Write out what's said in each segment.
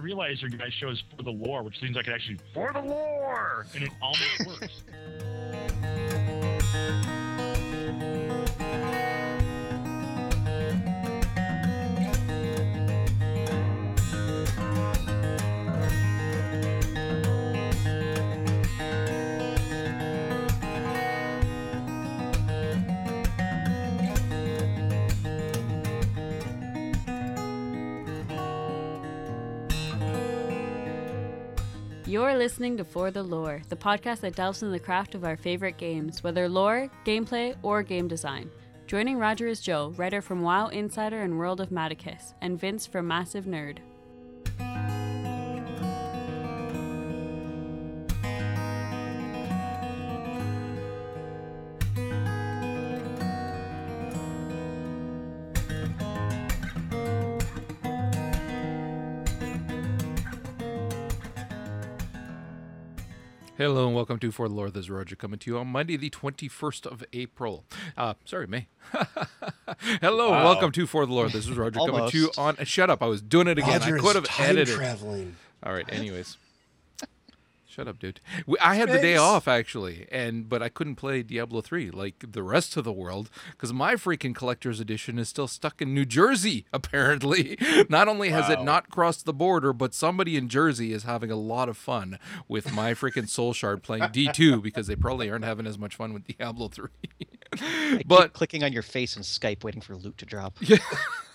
realized your guys' show is for the lore, which seems like it actually for the lore, and it almost works. You're listening to For the Lore, the podcast that delves into the craft of our favorite games, whether lore, gameplay, or game design. Joining Roger is Joe, writer from WoW Insider and World of Matticus, and Vince from Massive Nerd. Hello and welcome to For the Lord. This is Roger coming to you on Monday, the 21st of April. Uh, sorry, May. Hello Wow. welcome to For the Lord. This is Roger coming to you on. Shut up. I was doing it again. I could have edited. traveling. All right, anyways. Shut up, dude. We, I had the day off actually, and but I couldn't play Diablo 3 like the rest of the world because my freaking collector's edition is still stuck in New Jersey. Apparently, not only has it not crossed the border, but somebody in Jersey is having a lot of fun with my freaking Soul Shard playing D2 because they probably aren't having as much fun with Diablo 3. I keep but clicking on your face in Skype, waiting for loot to drop.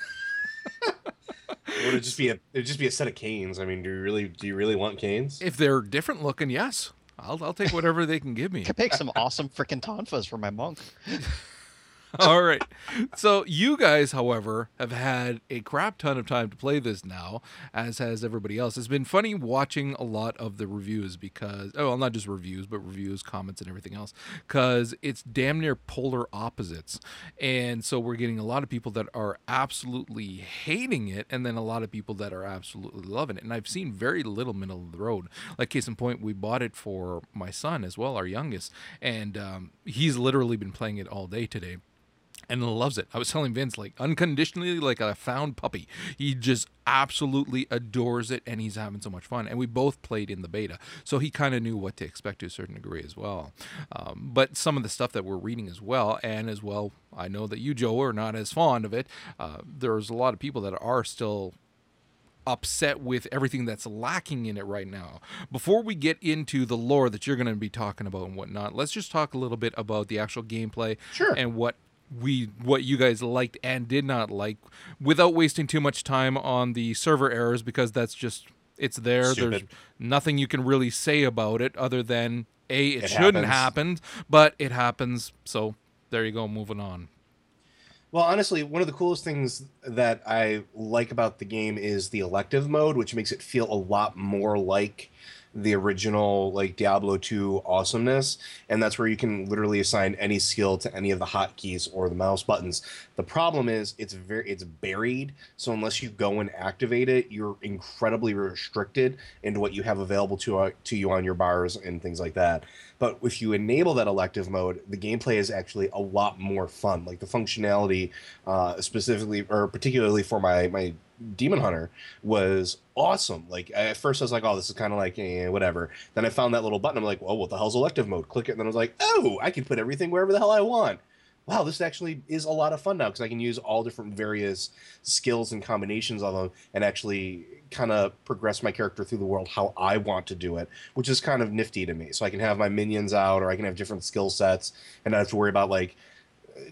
Would it just be a it'd just be a set of canes? I mean, do you really do you really want canes? if they're different looking, yes. I'll, I'll take whatever they can give me. Could make some awesome freaking tonfas for my monk. All right. So you guys, however, have had a crap ton of time to play this now, as has everybody else. It's been funny watching a lot of the reviews because, oh, well, not just reviews, but reviews, comments, and everything else, because it's damn near polar opposites. And so we're getting a lot of people that are absolutely hating it, and then a lot of people that are absolutely loving it. And I've seen very little middle of the road. Like case in point, we bought it for my son as well, our youngest, and um, he's literally been playing it all day today and loves it. I was telling Vince like unconditionally like a found puppy. He just absolutely adores it and he's having so much fun. And we both played in the beta, so he kind of knew what to expect to a certain degree as well. Um, but some of the stuff that we're reading as well, and as well, I know that you Joe are not as fond of it. Uh, there's a lot of people that are still upset with everything that's lacking in it right now. Before we get into the lore that you're going to be talking about and whatnot, let's just talk a little bit about the actual gameplay Sure. and what we what you guys liked and did not like without wasting too much time on the server errors because that's just it's there. There's nothing you can really say about it other than a it, It shouldn't happen but it happens so there you go moving on. Well, honestly, one of the coolest things that I like about the game is the elective mode, which makes it feel a lot more like the original like Diablo 2 awesomeness and that's where you can literally assign any skill to any of the hotkeys or the mouse buttons. The problem is it's very it's buried, so unless you go and activate it, you're incredibly restricted into what you have available to uh, to you on your bars and things like that. But if you enable that elective mode, the gameplay is actually a lot more fun. Like the functionality, uh, specifically or particularly for my my demon hunter, was awesome. Like at first I was like, oh, this is kind of like eh, whatever. Then I found that little button. I'm like, well, what the hell's elective mode? Click it, and then I was like, oh, I can put everything wherever the hell I want. Wow, this actually is a lot of fun now because I can use all different various skills and combinations of them and actually kind of progress my character through the world how I want to do it, which is kind of nifty to me. So I can have my minions out or I can have different skill sets and not have to worry about like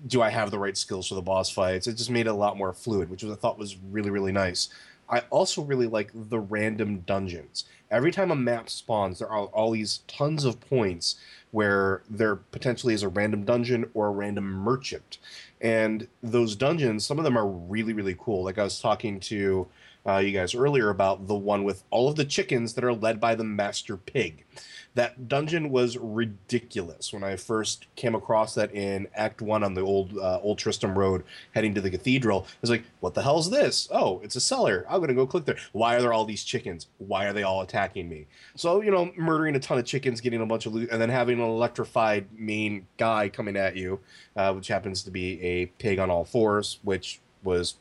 do I have the right skills for the boss fights? It just made it a lot more fluid, which was, I thought was really, really nice. I also really like the random dungeons. Every time a map spawns, there are all these tons of points where there potentially is a random dungeon or a random merchant. And those dungeons, some of them are really, really cool. Like I was talking to uh, you guys earlier about the one with all of the chickens that are led by the master pig. That dungeon was ridiculous when I first came across that in Act One on the old uh, Old Tristram Road, heading to the cathedral. I was like, "What the hell's this? Oh, it's a cellar. I'm gonna go click there. Why are there all these chickens? Why are they all attacking me?" So you know, murdering a ton of chickens, getting a bunch of loot, and then having an electrified main guy coming at you, uh, which happens to be a pig on all fours, which was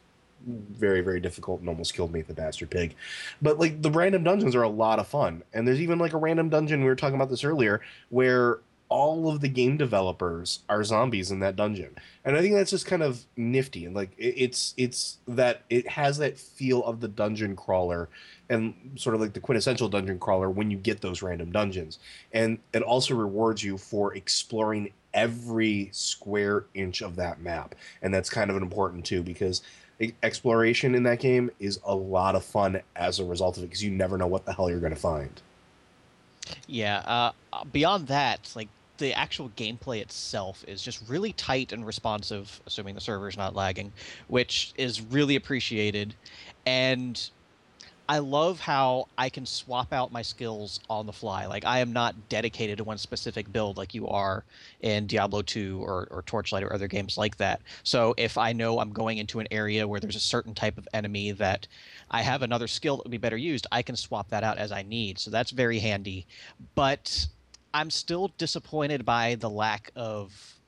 very very difficult and almost killed me at the bastard pig. But like the random dungeons are a lot of fun. And there's even like a random dungeon we were talking about this earlier where all of the game developers are zombies in that dungeon. And i think that's just kind of nifty. And like it, it's it's that it has that feel of the dungeon crawler and sort of like the quintessential dungeon crawler when you get those random dungeons. And it also rewards you for exploring every square inch of that map. And that's kind of important too because exploration in that game is a lot of fun as a result of it because you never know what the hell you're going to find Yeah. Uh, uh, beyond that, like the actual gameplay itself is just really tight and responsive, assuming the server's not lagging, which is really appreciated. And I love how I can swap out my skills on the fly. Like I am not dedicated to one specific build like you are in Diablo 2 or, or Torchlight or other games like that. So if I know I'm going into an area where there's a certain type of enemy that I have another skill that would be better used, I can swap that out as I need. So that's very handy. But I'm still disappointed by the lack of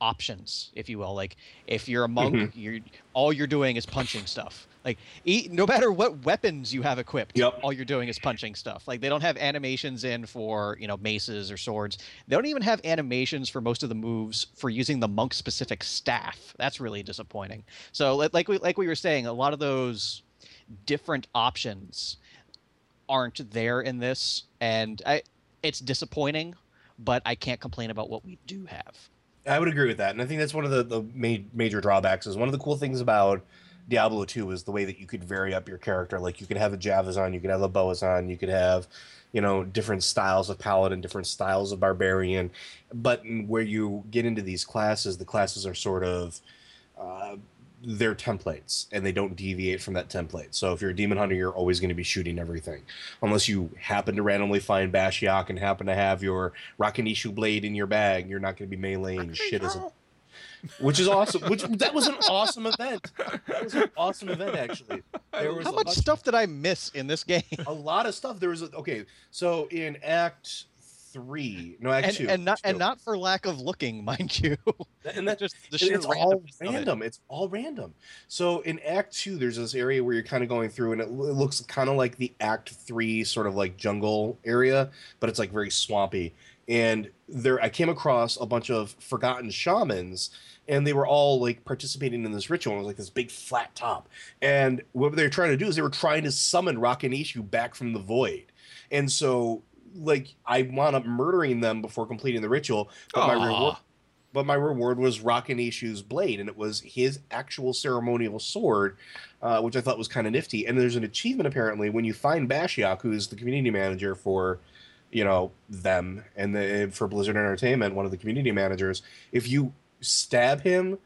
options, if you will. Like if you're a monk, Mhm. you're all you're doing is punching stuff. Like e- no matter what weapons you have equipped, Yep. all you're doing is punching stuff. Like they don't have animations in for you know maces or swords. They don't even have animations for most of the moves for using the monk specific staff. That's really disappointing. So like we like we were saying, a lot of those different options aren't there in this, and I it's disappointing. But I can't complain about what we do have. I would agree with that, and I think that's one of the, the ma- major drawbacks. Is one of the cool things about Diablo 2 is the way that you could vary up your character. Like you could have a Javazon, you could have a Boazon, you could have, you know, different styles of paladin, different styles of barbarian. But where you get into these classes, the classes are sort of uh, they're templates, and they don't deviate from that template. So if you're a demon hunter, you're always going to be shooting everything, unless you happen to randomly find Bashiok and happen to have your Rakanishu blade in your bag. You're not going to be meleeing shit as a which is awesome. Which that was an awesome event. That was an awesome event, actually. There was How much stuff did I miss in this game? A lot of stuff. There was a, okay. So in Act three, no, Act and, two, and not and not for lack of looking, mind you. and that just the it- sheer it's all randomness of it. random. It's all random. So in Act Two, there's this area where you're kind of going through, and it, it looks kind of like the Act Three sort of like jungle area, but it's like very swampy. And there, I came across a bunch of forgotten shamans, and they were all like participating in this ritual. It was like this big flat top, and what they were trying to do is they were trying to summon Rakanishu back from the void. And so, like, I wound up murdering them before completing the ritual, but my reward but my reward was Rakanishu's blade, and it was his actual ceremonial sword, uh, which I thought was kind of nifty. And there's an achievement apparently when you find Bashiok, who's the community manager for, you know, them and the, for Blizzard Entertainment, one of the community managers. If you stab him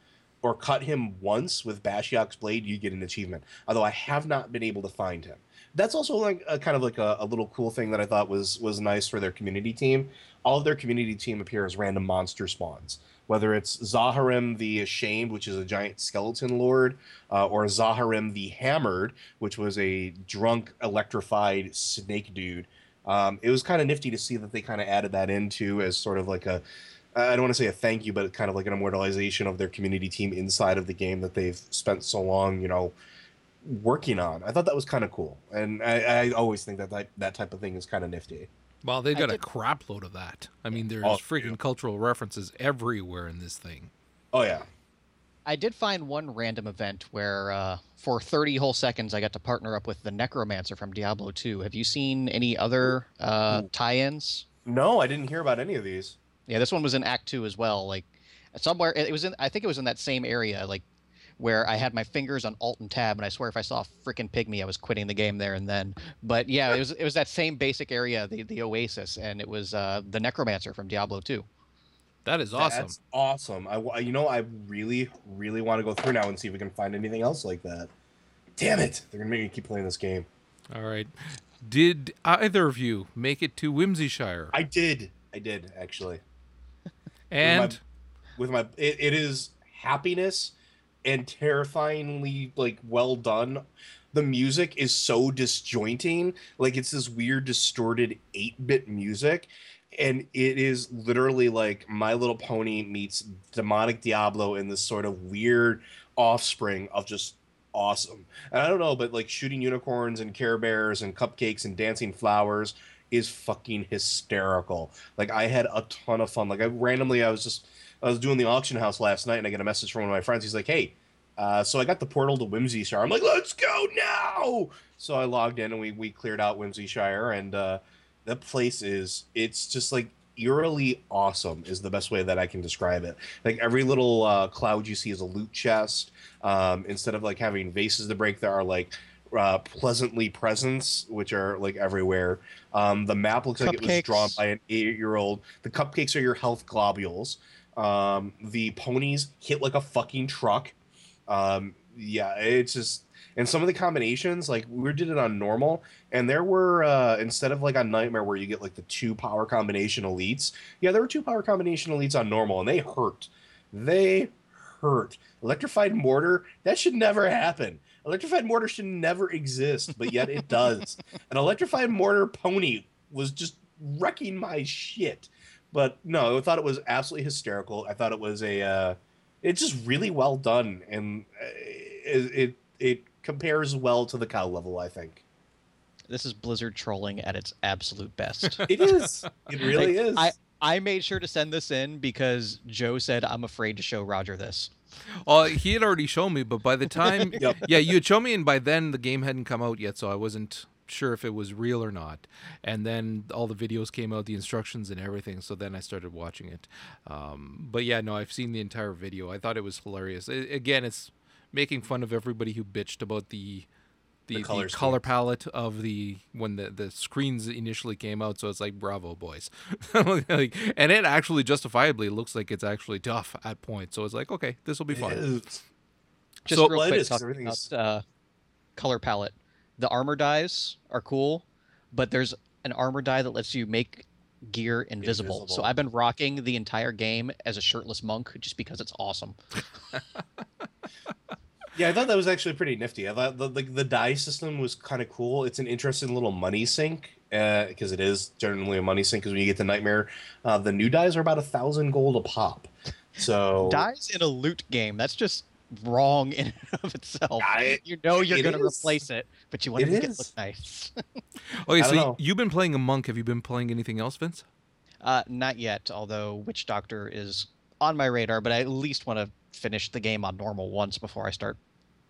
or cut him once with Bashiok's blade, you get an achievement. Although I have not been able to find him. That's also like a kind of like a, a little cool thing that I thought was was nice for their community team. All of their community team appear as random monster spawns whether it's Zarhym the Ashamed, which is a giant skeleton lord, uh, or Zarhym the Hammered, which was a drunk, electrified snake dude. Um, it was kind of nifty to see that they kind of added that into as sort of like a, I don't want to say a thank you, but kind of like an immortalization of their community team inside of the game that they've spent so long, you know, working on. I thought that was kind of cool, and I, I always think that, that that type of thing is kind of nifty. Well, they've I got a did- crap load of that. I mean, there's Oh, freaking yeah. cultural references everywhere in this thing. Oh yeah, I did find one random event where, uh, for 30 whole seconds, I got to partner up with the Necromancer from Diablo 2. Have you seen any other uh, tie-ins? no, I didn't hear about any of these. Yeah, this one was in Act Two as well. Like somewhere, it was in. I think it was in that same area, like where I had my fingers on Alt and Tab, and I swear if I saw a freaking pygmy, I was quitting the game there and then. But yeah, it was it was that same basic area, the the Oasis, and it was uh, the Necromancer from Diablo 2. That is awesome. That's awesome. I, you know, I really, really want to go through now and see if we can find anything else like that. Damn it! They're gonna make me keep playing this game. All right. Did either of you make it to Whimsyshire? I did. I did actually. And With my, it, it is happiness and terrifyingly like well done. The music is so disjointing, like it's this weird distorted eight bit music, and it is literally like My Little Pony meets Demonic Diablo in this sort of weird offspring of just awesome. And I don't know, but like shooting unicorns and Care Bears and cupcakes and dancing flowers is fucking hysterical. Like I had a ton of fun. Like I randomly, I was just I was doing the auction house last night, and I get a message from one of my friends. He's like, "Hey, uh, so I got the portal to Whimsyshire." I'm like, "Let's go now!" So I logged in and we we cleared out Whimsyshire, and uh, place is it's just like eerily awesome is the best way that I can describe it. Like every little uh, cloud you see is a loot chest. Um, instead of like having vases to break, there are like uh, pleasantly presents, which are like everywhere. Um, the map looks like it was drawn by an eight-year-old. The cupcakes are your health globules. Um, the ponies hit like a fucking truck. Um, yeah, it's just and some of the combinations like we did it on normal, and there were uh, instead of like on nightmare where you get like the two power combination elites. Yeah, there were two power combination elites on normal, and they hurt. They hurt. Electrified mortar that should never happen. Electrified mortar should never exist, but yet it does. An electrified mortar pony was just wrecking my shit. But no, I thought it was absolutely hysterical. I thought it was a, uh, it's just really well done, and uh, it, it it compares well to the cow level. I think This is Blizzard trolling at its absolute best. it is. It really Like, is. I I made sure to send this in because Joe said I'm afraid to show Roger this. Oh, he had already shown me, but by the time, Yep. yeah, you had shown me, and by then the game hadn't come out yet, so I wasn't sure if it was real or not. And then all the videos came out, the instructions and everything. So then I started watching it. Um, but yeah, no, I've seen the entire video. I thought it was hilarious. I again, it's making fun of everybody who bitched about the. The, The the color color, palette of the when the, the screens initially came out so it's like bravo boys like, and it actually justifiably looks like it's actually tough at points so it's like okay this will be It fun. Just So- real quick, is, 'cause talking about uh, color palette. The armor dyes are cool, but there's an armor dye that lets you make gear invisible. So I've been rocking the entire game as a shirtless monk just because it's awesome. Yeah, I thought that was actually pretty nifty. I thought the the, the dye system was kind of cool. It's an interesting little money sink because it is generally a money sink. Because when you get the Nightmare, uh, the new dyes are about a thousand gold a pop. So dyes in a loot game, that's just wrong in and of itself. I- you know you're going to replace it, but you want It to make it is. look nice. Okay, so know. you've been playing a monk. Have you been playing anything else, Vince? Uh, not yet, although Witch Doctor is on my radar, but I at least want to finish the game on normal once before I start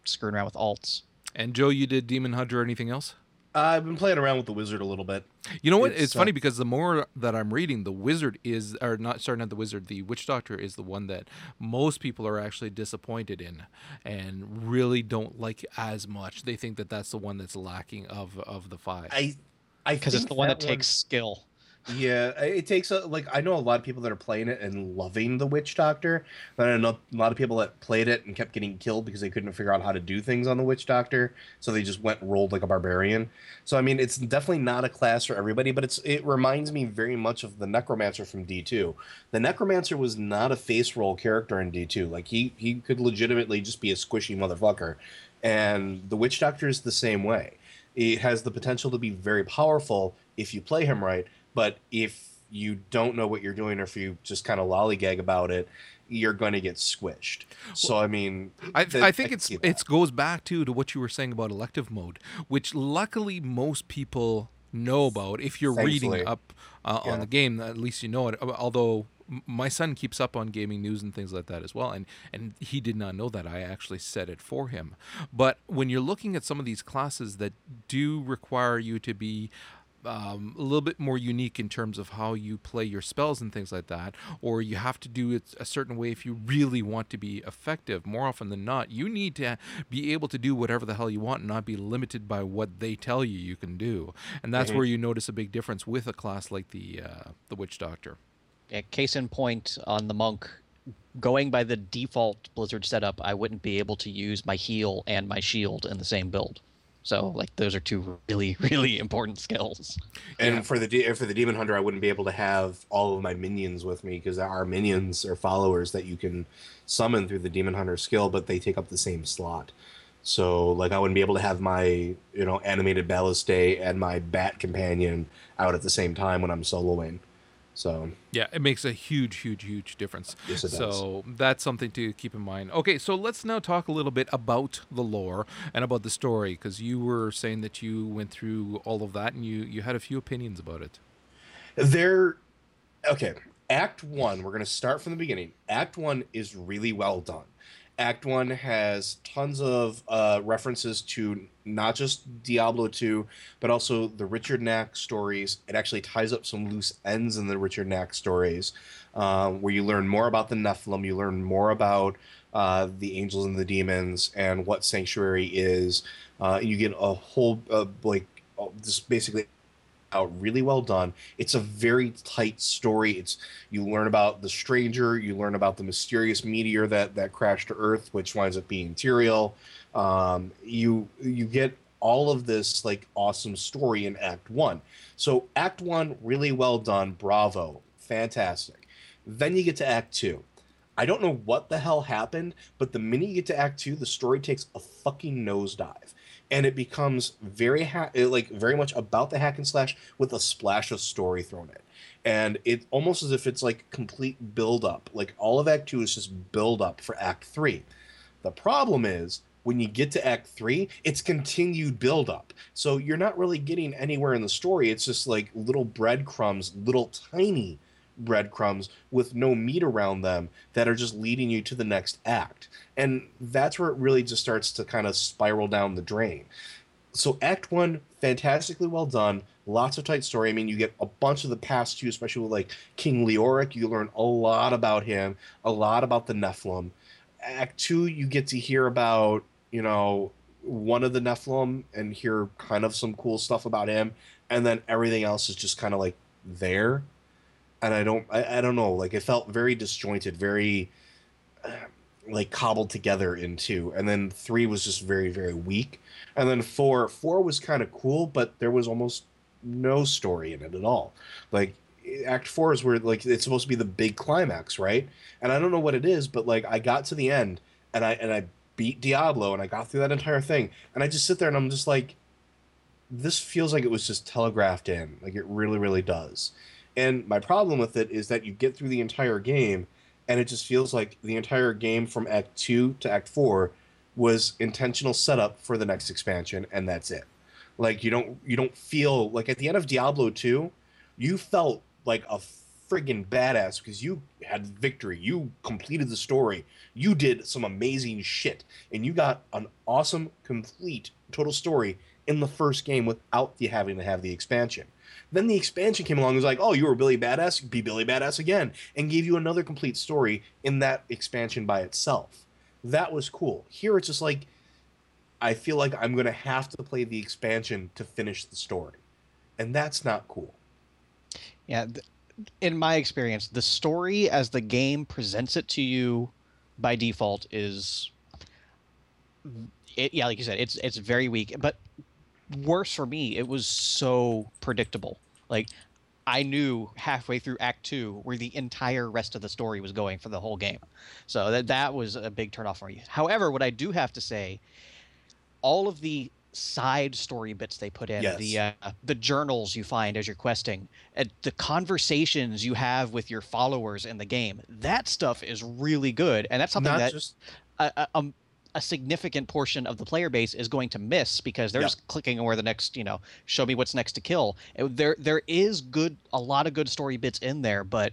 screwing around with alts. And Joe, you did Demon Hunter or anything else? I've been playing around with the wizard a little bit. You know what? It's, It's, uh, funny because the more that I'm reading, the wizard is, or not, sorry, not the wizard, the witch doctor is the one that most people are actually disappointed in and really don't like as much. They think that that's the one that's lacking of of the five. I I Because it's the one that, that takes skill. Yeah, it takes a like I know a lot of people that are playing it and loving the Witch Doctor. But I know a lot of people that played it and kept getting killed because they couldn't figure out how to do things on the Witch Doctor, so they just went rolled like a barbarian. So I mean, it's definitely not a class for everybody, but it's it reminds me very much of the Necromancer from D two. The Necromancer was not a face roll character in D two. Like he he could legitimately just be a squishy motherfucker, and the Witch Doctor is the same way. It has the potential to be very powerful if you play him right, but if you don't know what you're doing or if you just kind of lollygag about it, you're going to get squished. So I mean, I, th- I think can it's it goes back to to what you were saying about elective mode, which luckily most people know about. If you're reading up uh, Yeah. on the game, at least you know it. Uh, Although my son keeps up on gaming news and things like that as well, and and he did not know that I actually said it for him. But when you're looking at some of these classes that do require you to be um, a little bit more unique in terms of how you play your spells and things like that, or you have to do it a certain way if you really want to be effective. More often than not, you need to be able to do whatever the hell you want and not be limited by what they tell you you can do. And that's Mhm. where you notice a big difference with a class like the uh, the Witch Doctor. Yeah, case in point on the monk, going by the default Blizzard setup, I wouldn't be able to use my heal and my shield in the same build. So like those are two really really important skills. And Yeah. for the de- for the demon hunter, I wouldn't be able to have all of my minions with me because there are minions or followers that you can summon through the demon hunter skill, but they take up the same slot. So like I wouldn't be able to have my you know animated ballast day and my bat companion out at the same time when I'm soloing. So Yeah, it makes a huge, huge, huge difference. Yes, it does. so that's something to keep in mind. Okay, so let's now talk a little bit about the lore and about the story, because you were saying that you went through all of that and you you had a few opinions about it. there, okay. Act one. We're gonna start from the beginning. Act one is really well done. Act one has tons of uh, references to not just Diablo 2, but also the Richard Knaak stories. It actually ties up some loose ends in the Richard Knaak stories, um, where you learn more about the Nephilim, you learn more about uh, the angels and the demons, and what Sanctuary is. Uh, you get a whole uh, like uh, just basically out really well done. It's a very tight story. It's you learn about the stranger, you learn about the mysterious meteor that that crashed to Earth, which winds up being Tyrael. Um, you you get all of this like awesome story in Act One. So Act One really well done. Bravo, fantastic. Then you get to Act Two. I don't know what the hell happened, but the minute you get to Act Two, the story takes a fucking nosedive and it becomes very ha- like very much about the hack and slash with a splash of story thrown in. And it almost as if it's like complete build up like all of act 2 is just build up for act 3 the problem is when you get to act 3 it's continued build up so you're not really getting anywhere in the story. It's just like little breadcrumbs little tiny breadcrumbs with no meat around them that are just leading you to the next act. And that's where it really just starts to kind of spiral down the drain. So Act One, fantastically well done. Lots of tight story. I mean, you get a bunch of the past two, especially with like King Leoric. You learn a lot about him, a lot about the Nephilim. Act Two, you get to hear about you know one of the Nephilim and hear kind of some cool stuff about him, and then everything else is just kind of like there and I don't I, I don't know like it felt very disjointed very uh, like cobbled together in two. And then three was just very very weak. And then four four was kind of cool but there was almost no story in it at all. Like act four is where like it's supposed to be the big climax right? And I don't know what it is but like I got to the end and I and I beat Diablo and I got through that entire thing. And I just sit there and I'm just like this feels like it was just telegraphed in. Like it really really does and my problem with it is that you get through the entire game and it just feels like the entire game from act 2 to act 4 was intentional setup for the next expansion and that's it. Like you don't you don't feel like at the end of diablo 2 you felt like a friggin' badass because you had victory. You completed the story. You did some amazing shit and you got an awesome complete total story in the first game without you having to have the expansion then the expansion came along and was like, oh, you were Billy Badass, be Billy Badass again, and gave you another complete story in that expansion by itself. That was cool. Here it's just like, I feel like I'm going to have to play the expansion to finish the story. And that's not cool. Yeah, th- in my experience, the story as the game presents it to you by default is it, yeah, like you said, it's it's very weak. But worse for me, it was so predictable. Like I knew halfway through Act Two where the entire rest of the story was going for the whole game. So that that was a big turnoff for me. However, what I do have to say, all of the side story bits they put in, Yes. the uh, the journals you find as you're questing, and the conversations you have with your followers in the game, that stuff is really good, and that's something Not that just a, a, um, a significant portion of the player base is going to miss because they're Yeah. just clicking on where the next, you know, show me what's next to kill. There, there is good, a lot of good story bits in there, but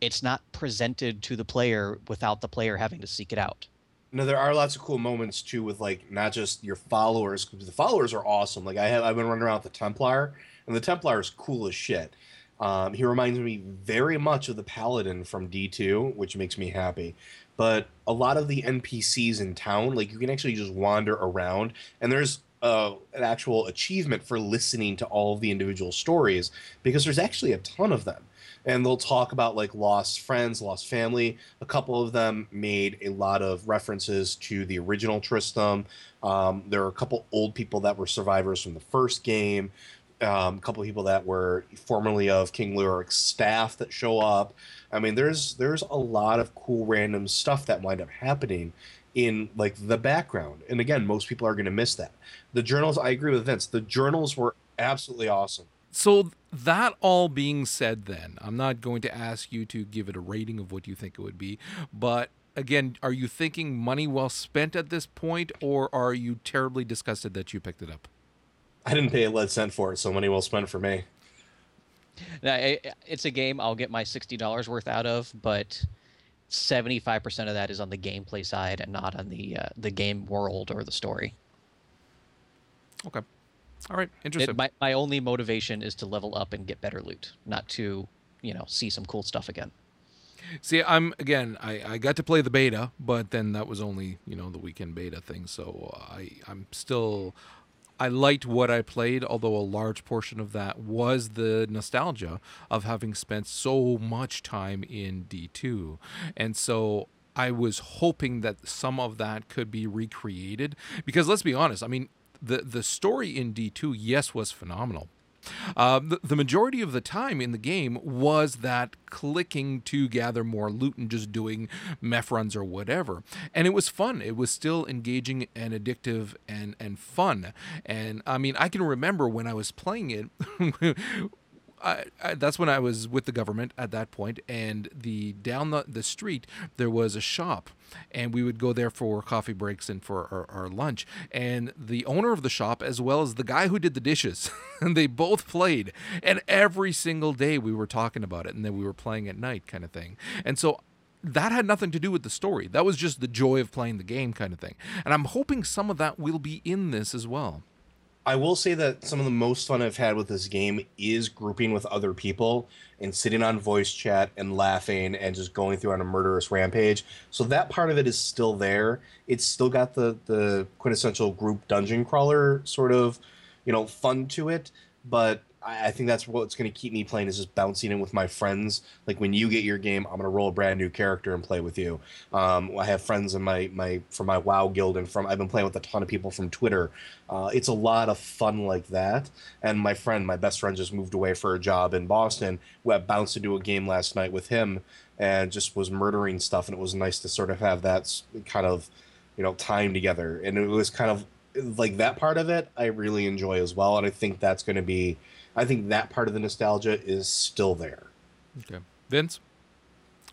it's not presented to the player without the player having to seek it out. No, there are lots of cool moments too with like not just your followers. 'cause The followers are awesome. Like I have, I've been running around with the Templar, and the Templar is cool as shit. Um, he reminds me very much of the Paladin from D two, which makes me happy. But a lot of the NPCs in town, like you can actually just wander around, and there's uh, an actual achievement for listening to all of the individual stories because there's actually a ton of them and they'll talk about like lost friends, lost family. A couple of them made a lot of references to the original Tristram. Um, there are a couple old people that were survivors from the first game. Um, a couple people that were formerly of King Leoric's staff that show up. I mean, there's there's a lot of cool random stuff that wind up happening in like the background. And again, most people are going to miss that. The journals, I agree with Vince. The journals were absolutely awesome. So that all being said, then, I'm not going to ask you to give it a rating of what you think it would be, but again, are you thinking money well spent at this point, or are you terribly disgusted that you picked it up? I didn't pay a lead cent for it, so money well spent for me. Now, it's a game I'll get my sixty dollars worth out of, but seventy-five percent of that is on the gameplay side and not on the uh, the game world or the story. Okay. All right. Interesting. It, my my only motivation is to level up and get better loot, not to you know see some cool stuff again. See, I'm again. I, I got to play the beta, but then that was only you know the weekend beta thing. So I I'm still. I liked what I played, although a large portion of that was the nostalgia of having spent so much time in D2. And so I was hoping that some of that could be recreated because let's be honest, I mean the the story in D2 yes was phenomenal. Uh, the, the majority of the time in the game was that clicking to gather more loot and just doing Meph runs or whatever. And it was fun. It was still engaging and addictive and, and fun. And I mean, I can remember when I was playing it. I, I, that's when I was with the government at that point, and the down the, the street there was a shop, and we would go there for coffee breaks and for our, our lunch. And the owner of the shop, as well as the guy who did the dishes, and they both played. And every single day we were talking about it, and then we were playing at night, kind of thing. And so that had nothing to do with the story. That was just the joy of playing the game, kind of thing. And I'm hoping some of that will be in this as well. I will say that some of the most fun I've had with this game is grouping with other people and sitting on voice chat and laughing and just going through on a murderous rampage. So that part of it is still there. It's still got the the quintessential group dungeon crawler sort of, you know, fun to it. But I, I think that's what's going to keep me playing is just bouncing in with my friends. Like when you get your game, I'm going to roll a brand new character and play with you. Um, I have friends in my my from my WoW guild and from I've been playing with a ton of people from Twitter. Uh, it's a lot of fun like that. And my friend, my best friend, just moved away for a job in Boston. We bounced into a game last night with him and just was murdering stuff. And it was nice to sort of have that kind of, you know, time together. And it was kind of like that part of it I really enjoy as well. And I think that's going to be, I think that part of the nostalgia is still there. Okay, Vince,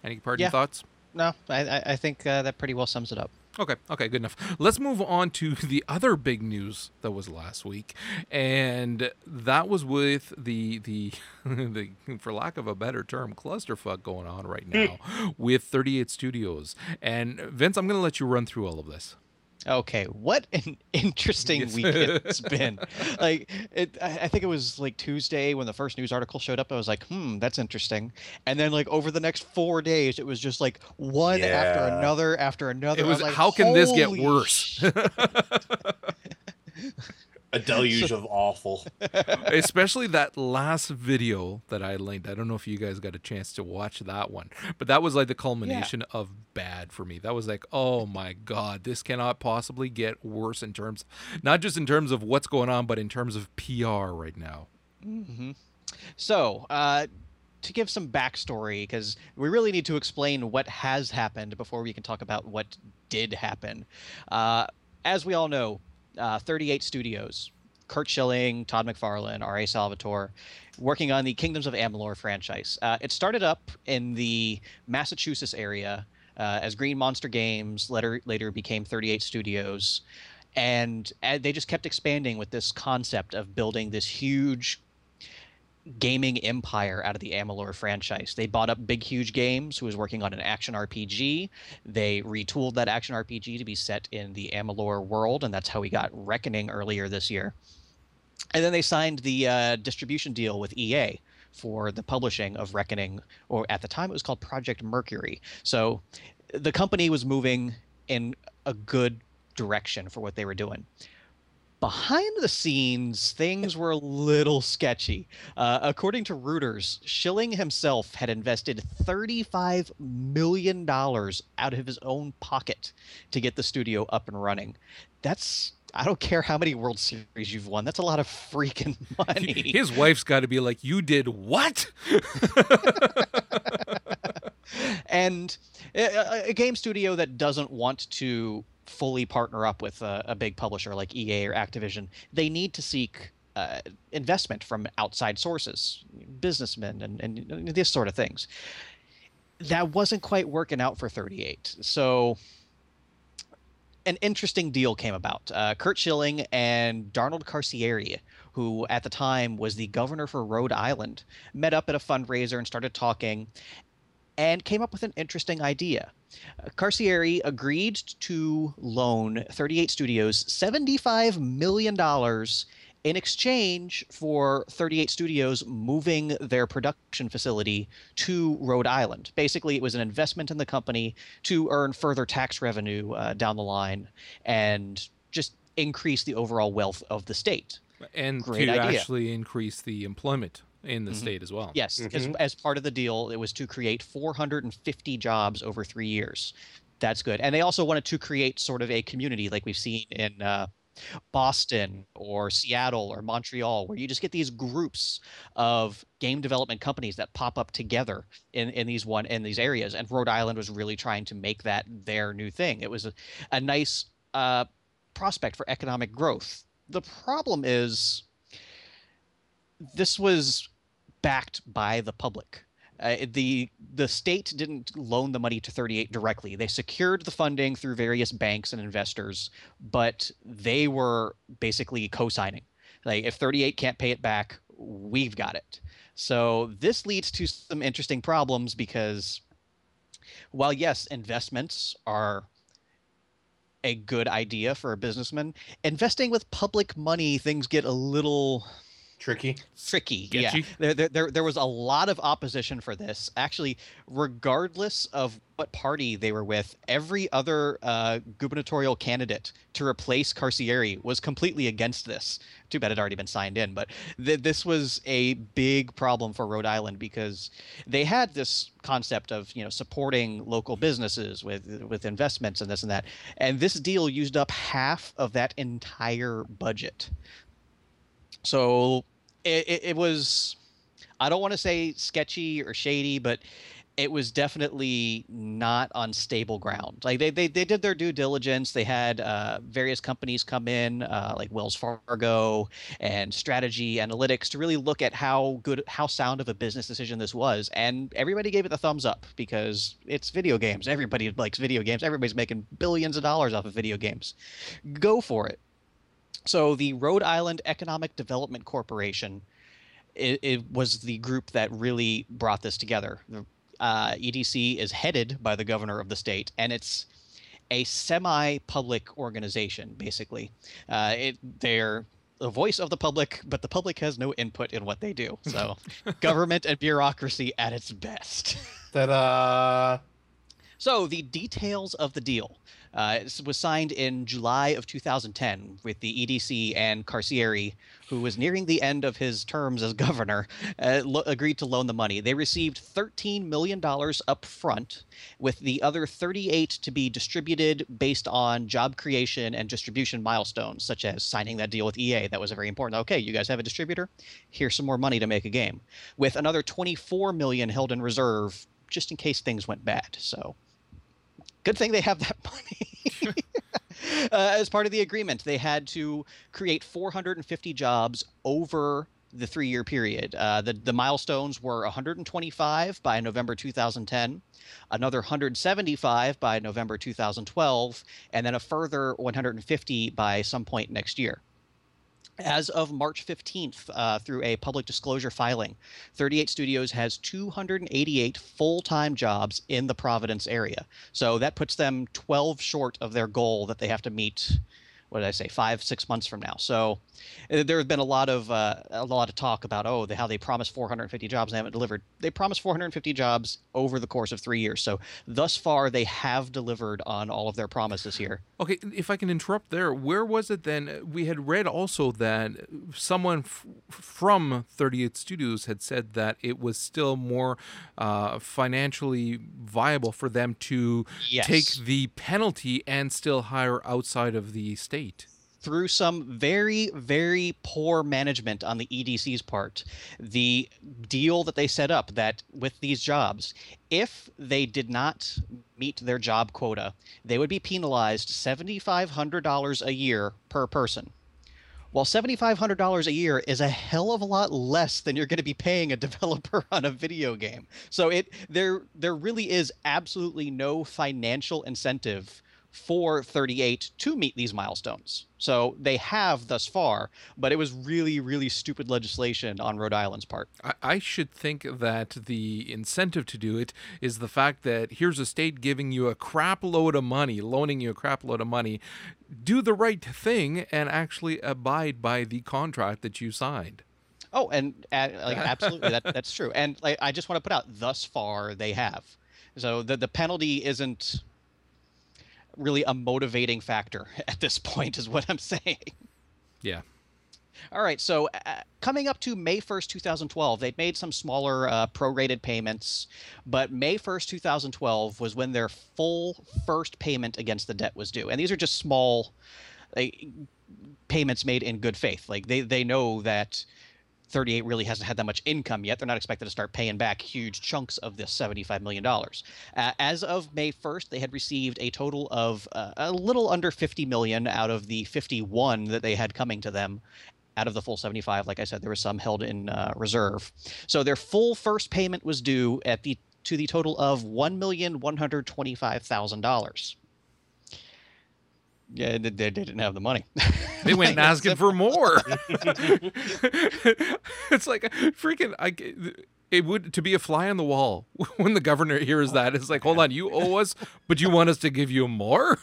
any parting Yeah. thoughts? No, I I, I think uh, that pretty well sums it up. Okay, okay, good enough. Let's move on to the other big news that was last week, and that was with the the the for lack of a better term clusterfuck going on right now with 38 Studios. And Vince, I'm going to let you run through all of this. Okay, what an interesting week it's been. Like, it, I think it was like Tuesday when the first news article showed up. I was like, hmm, that's interesting. And then, like, over the next four days, it was just like one after another after another. It I was like, how can this get "Holy worse? sh-" A deluge of awful. especially that last video that I linked. I don't know if you guys got a chance to watch that one, but that was like the culmination of bad for me. That was like, oh my god, this cannot possibly get worse in terms, not just in terms of what's going on, but in terms of PR right now. So, uh, to give some backstory, because we really need to explain what has happened before we can talk about what did happen. Uh, as we all know, uh, 38 Studios, Curt Schilling, Todd McFarlane, R.A. Salvatore, working on the Kingdoms of Amalur franchise. Uh, it started up in the Massachusetts area uh, as Green Monster Games, later, later became 38 Studios. And uh, they just kept expanding with this concept of building this huge gaming empire out of the Amalur franchise. They bought up Big Huge Games, who was working on an action RPG. They retooled that action RPG to be set in the Amalur world, and that's how we got Reckoning earlier this year. And then they signed the uh, distribution deal with EA for the publishing of Reckoning, or at the time it was called Project Mercury. So the company was moving in a good direction for what they were doing behind the scenes, things were a little sketchy. Uh, according to Reuters, Schilling himself had invested $35 million out of his own pocket to get the studio up and running. That's, I don't care how many World Series you've won, that's a lot of freaking money. His wife's got to be like, "You did what?" and a, a game studio that doesn't want to fully partner up with a, a big publisher like EA or Activision, they need to seek uh, investment from outside sources, businessmen, and, and this sort of things. That wasn't quite working out for 38. So an interesting deal came about. Uh, Curt Schilling and Donald Carcieri, who at the time was the governor for Rhode Island, met up at a fundraiser and started talking and came up with an interesting idea. Uh, Carcieri agreed to loan 38 Studios $75 million in exchange for 38 Studios moving their production facility to Rhode Island. Basically, it was an investment in the company to earn further tax revenue uh, down the line and just increase the overall wealth of the state. And Great to idea. actually increase the employment in the Mhm. state as well. Yes, as, as part of the deal, it was to create 450 jobs over three years. That's good. And they also wanted to create sort of a community like we've seen in uh, Boston or Seattle or Montreal, where you just get these groups of game development companies that pop up together in, in these one in these areas. And Rhode Island was really trying to make that their new thing. It was a, a nice uh, prospect for economic growth. The problem is this was backed by the public. Uh, the the state didn't loan the money to 38 directly. They secured the funding through various banks and investors, but they were basically co-signing. Like if 38 can't pay it back, we've got it. So this leads to some interesting problems because while yes, investments are a good idea for a businessman, investing with public money things get a little Tricky. tricky. Get yeah, there, there, there, there was a lot of opposition for this. Actually, regardless of what party they were with, every other uh, gubernatorial candidate to replace Carcieri was completely against this. Too bad it had already been signed in, but th- this was a big problem for Rhode Island because they had this concept of you know supporting local businesses with with investments and this and that, and this deal used up half of that entire budget. So it, it, it was i don't want to say sketchy or shady but it was definitely not on stable ground. Like they, they, they did their due diligence. They had uh, various companies come in uh, like wells fargo and strategy analytics to really look at how good how sound of a business decision this was. And everybody gave it the thumbs up because it's video games. Everybody likes video games. Everybody's making billions of dollars off of video games. Go for it so the Rhode Island Economic Development Corporation it, it was the group that really brought this together. The uh, EDC is headed by the governor of the state, and it's a semi-public organization, basically. Uh, it, they're the voice of the public, but the public has no input in what they do. So, government and bureaucracy at its best. Ta-da! So the details of the deal uh, it was signed in July of 2010 with the EDC and Carcieri, who was nearing the end of his terms as governor, uh, lo- agreed to loan the money. They received 13 million dollars up front, with the other 38 to be distributed based on job creation and distribution milestones, such as signing that deal with EA. That was a very important. Okay, you guys have a distributor. Here's some more money to make a game. With another 24 million held in reserve, just in case things went bad. So good thing they have that money. uh, as part of the agreement, they had to create 450 jobs over the three year period. Uh, the, the milestones were 125 by November 2010, another 175 by November 2012, and then a further 150 by some point next year. As of March 15th, uh, through a public disclosure filing, 38 Studios has 288 full time jobs in the Providence area. So that puts them 12 short of their goal that they have to meet. What did I say? Five, six months from now. So uh, there have been a lot of uh, a lot of talk about oh they, how they promised 450 jobs and they haven't delivered. They promised 450 jobs over the course of three years. So thus far they have delivered on all of their promises here. Okay, if I can interrupt there, where was it then? We had read also that someone f- from 38 Studios had said that it was still more uh, financially viable for them to Yes. take the penalty and still hire outside of the state. Through some very, very poor management on the EDC's part, the deal that they set up that with these jobs, if they did not meet their job quota, they would be penalized $7,500 a year per person. While $7,500 a year is a hell of a lot less than you're going to be paying a developer on a video game. So it there there really is absolutely no financial incentive for 38 to meet these milestones. So they have thus far, but it was really, really stupid legislation on Rhode Island's part. I, I should think that the incentive to do it is the fact that here's a state giving you a crap load of money, loaning you a crap load of money. Do the right thing and actually abide by the contract that you signed. Oh, and uh, like absolutely, that that's true. And like, I just want to put out, thus far they have. So the the penalty isn't really a motivating factor at this point, is what I'm saying. Yeah. All right, so uh, coming up to May 1st, 2012, they'd made some smaller uh, prorated payments, but May 1st, 2012 was when their full first payment against the debt was due. And these are just small uh, payments made in good faith. Like they, they know that 38 really hasn't had that much income yet. They're not expected to start paying back huge chunks of this $75 million. Uh, as of May 1st, they had received a total of uh, a little under 50 million out of the 51 that they had coming to them. Out of the full 75, like I said, there was some held in uh, reserve. So their full first payment was due at the to the total of one million one hundred twenty-five thousand dollars. Yeah, they, they didn't have the money. They went Like, asking for more. it's like freaking. I it would to be a fly on the wall when the governor hears that. It's like, hold on, you owe us, but you want us to give you more.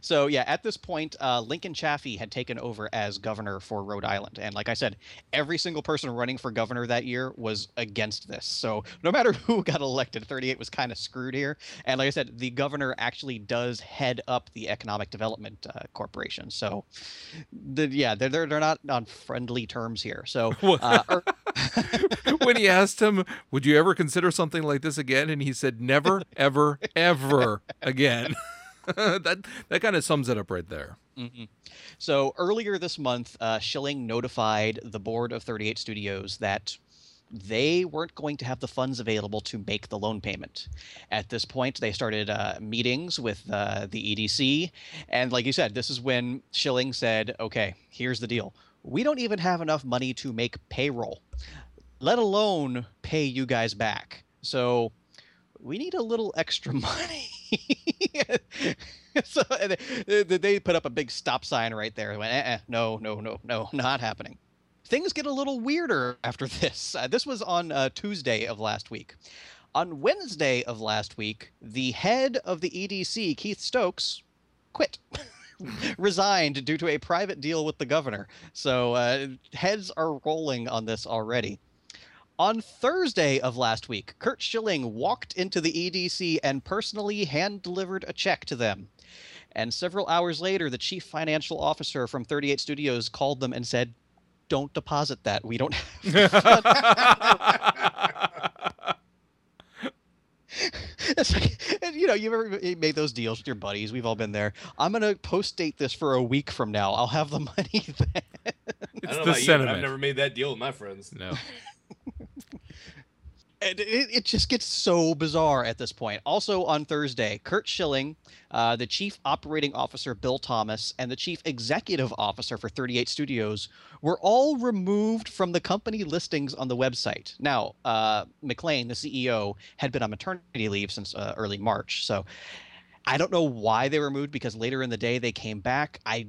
So yeah, at this point, uh, Lincoln Chafee had taken over as governor for Rhode Island, and like I said, every single person running for governor that year was against this. So no matter who got elected, 38 was kind of screwed here. And like I said, the governor actually does head up the Economic Development uh, Corporation. So the, yeah, they're, they're they're not on friendly terms here. So uh, er- when he asked him, "Would you ever consider something like this again?" and he said, "Never, ever, ever again." that that kind of sums it up right there. Mhm. So earlier this month, uh, Schilling notified the board of 38 Studios that they weren't going to have the funds available to make the loan payment. At this point, they started uh, meetings with uh, the EDC. And like you said, this is when Schilling said, okay, here's the deal. We don't even have enough money to make payroll, let alone pay you guys back. So we need a little extra money. so they, they- they put up a big stop sign right there. Went, eh, eh, no, no, no, no, not happening. Things get a little weirder after this. Uh, this was on uh, Tuesday of last week. On Wednesday of last week, the head of the EDC, Keith Stokes, quit. Resigned due to a private deal with the governor. So uh, heads are rolling on this already. On Thursday of last week, Curt Schilling walked into the EDC and personally hand delivered a check to them. And several hours later, the chief financial officer from 38 Studios called them and said, Don't deposit that. We don't It's like, you know, you've ever made those deals with your buddies. We've all been there. I'm going to post date this for a week from now. I'll have the money then. It's I don't know the about you, but sentiment. I've never made that deal with my friends. No. And it, it just gets so bizarre at this point. Also on Thursday, Curt Schilling, uh, the chief operating officer Bill Thomas, and the chief executive officer for 38 Studios were all removed from the company listings on the website. Now, uh, MacLean, the CEO, had been on maternity leave since uh, early March, so I don't know why they were removed because later in the day they came back. I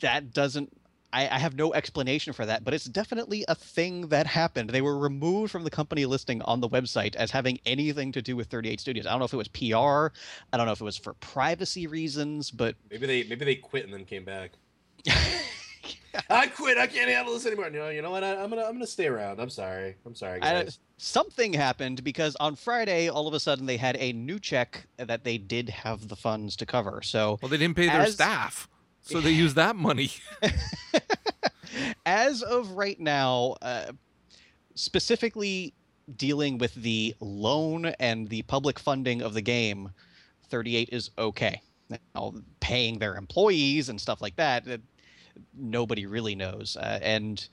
that doesn't I, I have no explanation for that, but it's definitely a thing that happened. They were removed from the company listing on the website as having anything to do with 38 Studios. I don't know if it was PR, I don't know if it was for privacy reasons, but Maybe they maybe they quit and then came back. I quit. I can't handle this anymore. No, you know what? I, I'm gonna I'm gonna stay around. I'm sorry. I'm sorry, I- guys. something happened because on Friday, all of a sudden, they had a new check that they did have the funds to cover. So Well, they didn't pay their As- staff, so they used that money. as of right now, uh, specifically dealing with the loan and the public funding of the game, 38 is okay. Now, paying their employees and stuff like that, uh, nobody really knows. Uh, and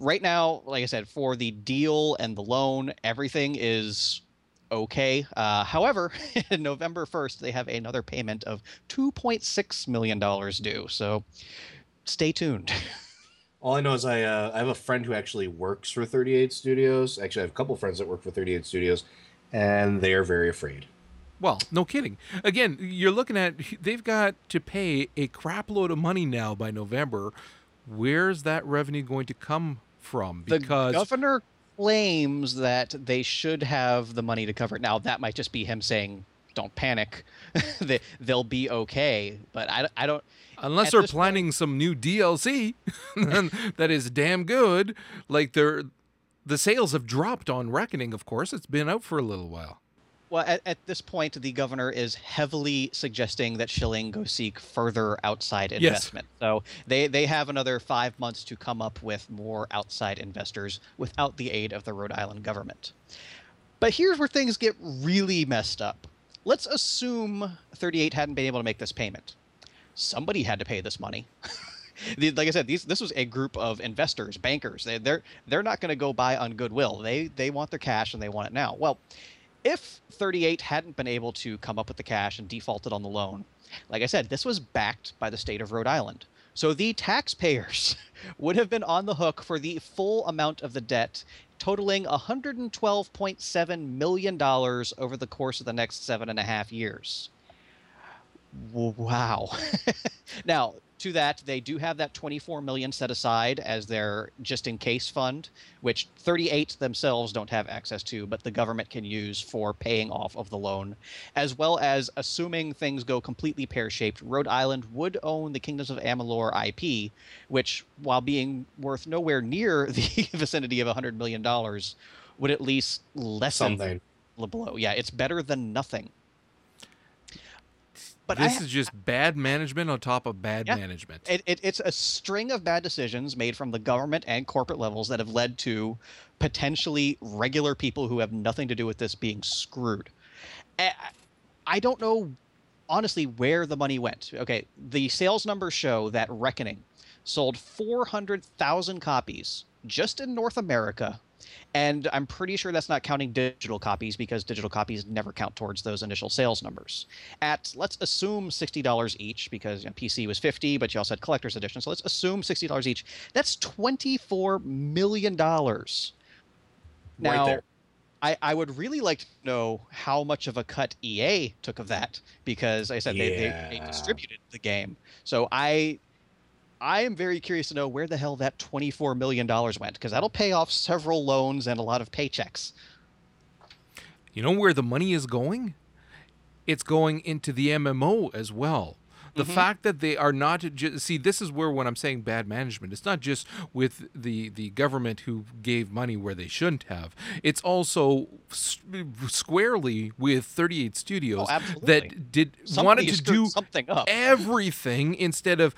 right now, like I said, for the deal and the loan, everything is okay. Uh, however, November 1st, they have another payment of $2.6 million due. So stay tuned. All I know is I uh, I have a friend who actually works for 38 Studios. Actually, I have a couple friends that work for 38 Studios, and they are very afraid. Well, no kidding. Again, you're looking at they've got to pay a crap load of money now by November. Where's that revenue going to come from? the Because governor claims that they should have the money to cover it. Now, that might just be him saying, "Don't panic, they they'll be okay." But I, I don't. unless they're this point- planning some new DLC that is damn good, like they're the sales have dropped on Reckoning. Of course, it's been out for a little while. Well, at, at this point, the governor is heavily suggesting that Schilling go seek further outside investment. Yes. So they, they have another five months to come up with more outside investors without the aid of the Rhode Island government. But here's where things get really messed up. Let's assume 38 hadn't been able to make this payment. Somebody had to pay this money. Like I said, these this was a group of investors, bankers. They, they're they're not going to go buy on goodwill. They they want their cash and they want it now. Well, if 38 hadn't been able to come up with the cash and defaulted on the loan, like I said, this was backed by the state of Rhode Island. So the taxpayers would have been on the hook for the full amount of the debt, totaling $112.7 million over the course of the next seven and a half years. Wow. now, to that, they do have that 24 million set aside as their just in case fund, which 38 themselves don't have access to, but the government can use for paying off of the loan, as well as assuming things go completely pear-shaped. Rhode Island would own the Kingdoms of Amalur IP, which, while being worth nowhere near the vicinity of 100 million dollars, would at least lessen Something. the blow. Yeah, it's better than nothing. But this ha- is just bad management on top of bad Yeah. management. it, it, it's a string of bad decisions made from the government and corporate levels that have led to potentially regular people who have nothing to do with this being screwed. I, I don't know, honestly, where the money went. Okay, the sales numbers show that Reckoning sold 400,000 copies just in North America. And I'm pretty sure that's not counting digital copies because digital copies never count towards those initial sales numbers. At let's assume sixty dollars each because you know, PC was fifty, but you also had collector's edition. So let's assume sixty dollars each. That's twenty-four million dollars. Right Now, there. I, I would really like to know how much of a cut EA took of that because like I said they, they, they distributed the game. So I I am very curious to know where the hell that $24 million went because that'll pay off several loans and a lot of paychecks. You know where the money is going? It's going into the MMO as well. The mm-hmm. fact that they are not just see this is where when I'm saying bad management, it's not just with the the government who gave money where they shouldn't have. It's also s- squarely with 38 Studios Oh, that did Somebody wanted to do something up. everything instead of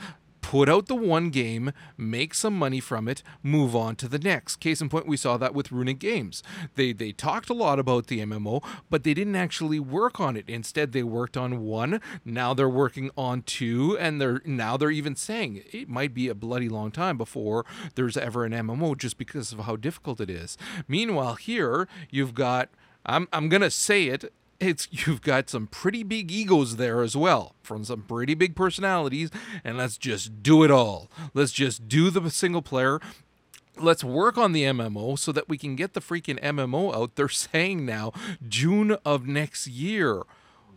put out the one game, make some money from it, move on to the next. Case in point, we saw that with Runic Games. They they talked a lot about the MMO, but they didn't actually work on it. Instead, they worked on one. Now they're working on two, and they're now they're even saying it might be a bloody long time before there's ever an MMO, just because of how difficult it is. Meanwhile, here you've got. I'm, I'm gonna say it it's you've got some pretty big egos there as well from some pretty big personalities and let's just do it all let's just do the single player let's work on the mmo so that we can get the freaking mmo out they're saying now june of next year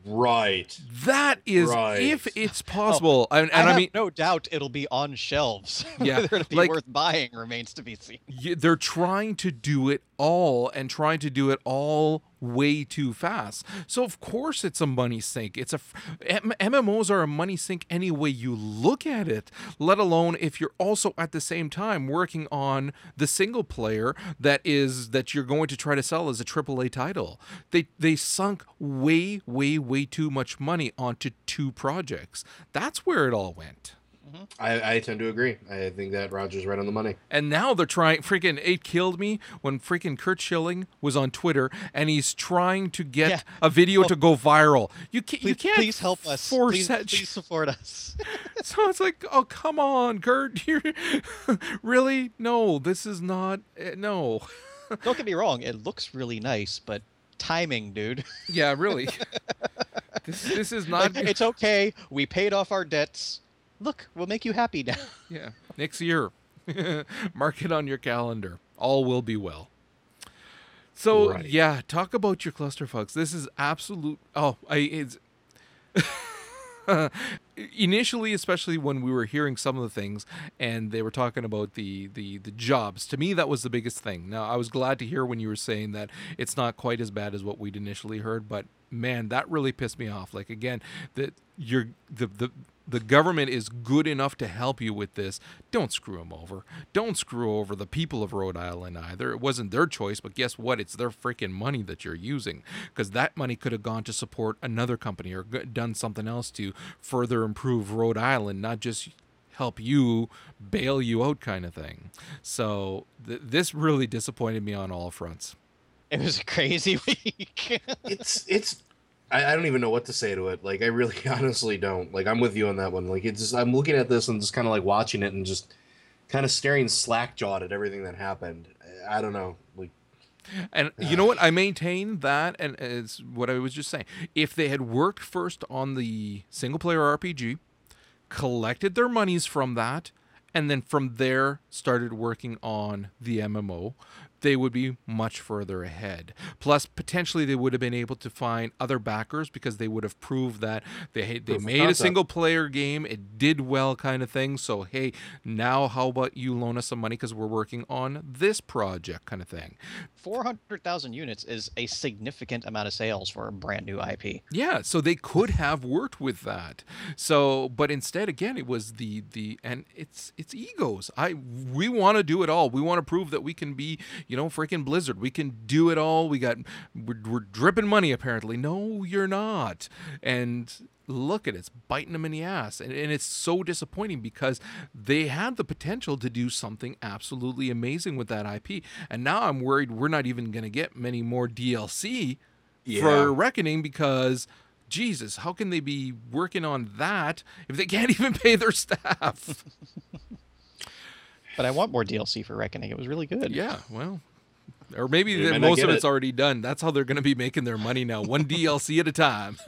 Right. that is Right. if it's possible and, and I, I, have mean no doubt it'll be on shelves. Yeah, Whether it'll be like- worth buying remains to be seen. they're trying to do it all and trying to do it all way too fast. So of course it's a money sink. It's a M- MMOs are a money sink any way you look at it. Let alone if you're also at the same time working on the single player that is that you're going to try to sell as a AAA title. They they sunk way way way too much money onto two projects. That's where it all went. I, I tend to agree. I think that Roger's right on the money. And now they're trying. Freaking, it killed me when freaking Curt Schilling was on Twitter and he's trying to get Yeah. a video Well, to go viral. You can't. Please, you can't. please help us. Force Please, that please support us. So it's like, oh come on, Curt. You're really no. This is not. eh, No. Don't get me wrong, it looks really nice, but timing, dude. Yeah, really. this this is not. Like, it's okay. We paid off our debts. Look, we'll make you happy now. Yeah, next year. Mark it on your calendar. All will be well. So Right. yeah, talk about your clusterfucks. This is absolute. Oh, I it's. initially especially when we were hearing some of the things and they were talking about the, the the jobs to me that was the biggest thing now i was glad to hear when you were saying that it's not quite as bad as what we'd initially heard but man that really pissed me off like again that you're the the the government is good enough to help you with this. Don't screw them over. Don't screw over the people of Rhode Island either. It wasn't their choice, but guess what? It's their freaking money that you're using because that money could have gone to support another company or done something else to further improve Rhode Island, not just help you bail you out kind of thing. So th- this really disappointed me on all fronts. It was a crazy week. it's it's I, I don't even know what to say to it. Like I really honestly don't. Like I'm with you on that one. Like it's just I'm looking at this and just kind of like watching it and just kind of staring slack jawed at everything that happened. I, I don't know. Like And you know what? I maintain that, and it's what I was just saying. If they had worked first on the single player RPG, collected their monies from that, and then from there started working on the MMO, they would be much further ahead. Plus, potentially, they would have been able to find other backers because they would have proved that they they made a single player game, it did well, kind of thing. So, hey, now how about you loan us some money because we're working on this project, kind of thing. 400,000 units is a significant amount of sales for a brand new IP. Yeah, so they could have worked with that. So, but instead, again, it was the the and it's it's egos. I we want to do it all. We want to prove that we can be, you know, freaking Blizzard. We can do it all. We got we're, we're dripping money apparently. No, you're not. And look at it, it's biting them in the ass, and, and it's so disappointing because they had the potential to do something absolutely amazing with that IP, and now I'm worried we're not even going to get many more DLC Yeah. for Reckoning because Jesus, how can they be working on that if they can't even pay their staff? But I want more DLC for Reckoning. It was really good. yeah, well, or maybe They that most of it's it. already done. That's how they're going to be making their money now, one DLC at a time.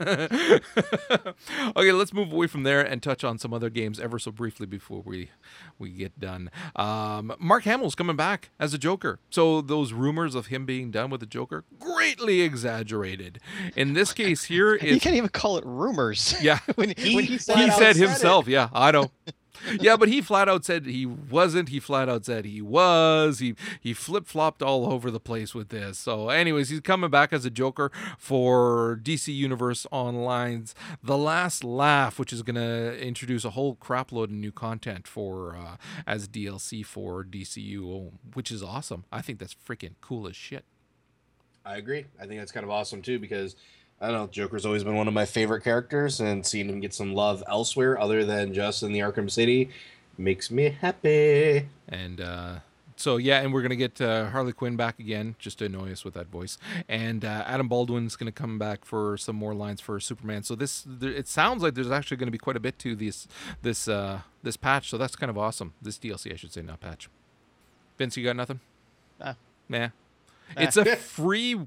okay, let's move away from there and touch on some other games ever so briefly before we we get done. Um, Mark Hamill's coming back as a Joker. So those rumors of him being done with the Joker greatly exaggerated. In this case here, You can't even call it rumors. yeah. when, He- when he he said flat said said it. himself, yeah, I know. yeah, but he flat out said he wasn't. He flat out said he was. He he flip flopped all over the place with this. So, anyways, he's coming back as a Joker for DC Universe Online's The Last Laugh, which is gonna introduce a whole crapload of new content for uh, as DLC for DCU, which is awesome. I think that's freaking cool as shit. I agree. I think that's kind of awesome too because I don't know, Joker's always been one of my favorite characters, and seeing him get some love elsewhere other than just in the Arkham City makes me happy. And uh, so yeah, and we're gonna get uh, Harley Quinn back again, just to annoy us with that voice. And uh, Adam Baldwin's gonna come back for some more lines for Superman. So this, there, it sounds like there's actually gonna be quite a bit to this this uh, this patch. So that's kind of awesome. This DLC, I should say, not patch. Vince, you got nothing? Nah. Nah. It's a free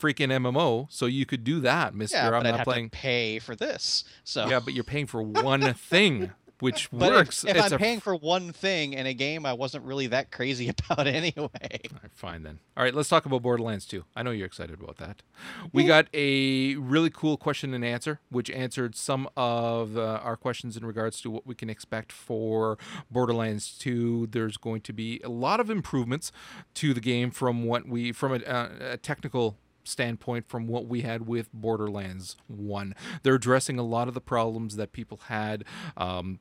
freaking MMO, so you could do that, Mister. yeah, I'm not have playing. to pay for this. So Yeah, but you're paying for one thing, which But works. if, if It's I'm a paying for one thing in a game I wasn't really that crazy about anyway. All right, fine then. All right, let's talk about Borderlands 2. I know you're excited about that. We got a really cool question and answer, which answered some of uh, our questions in regards to what we can expect for Borderlands 2. There's going to be a lot of improvements to the game from what we from a, uh, a technical standpoint from what we had with Borderlands 1. They're addressing a lot of the problems that people had um,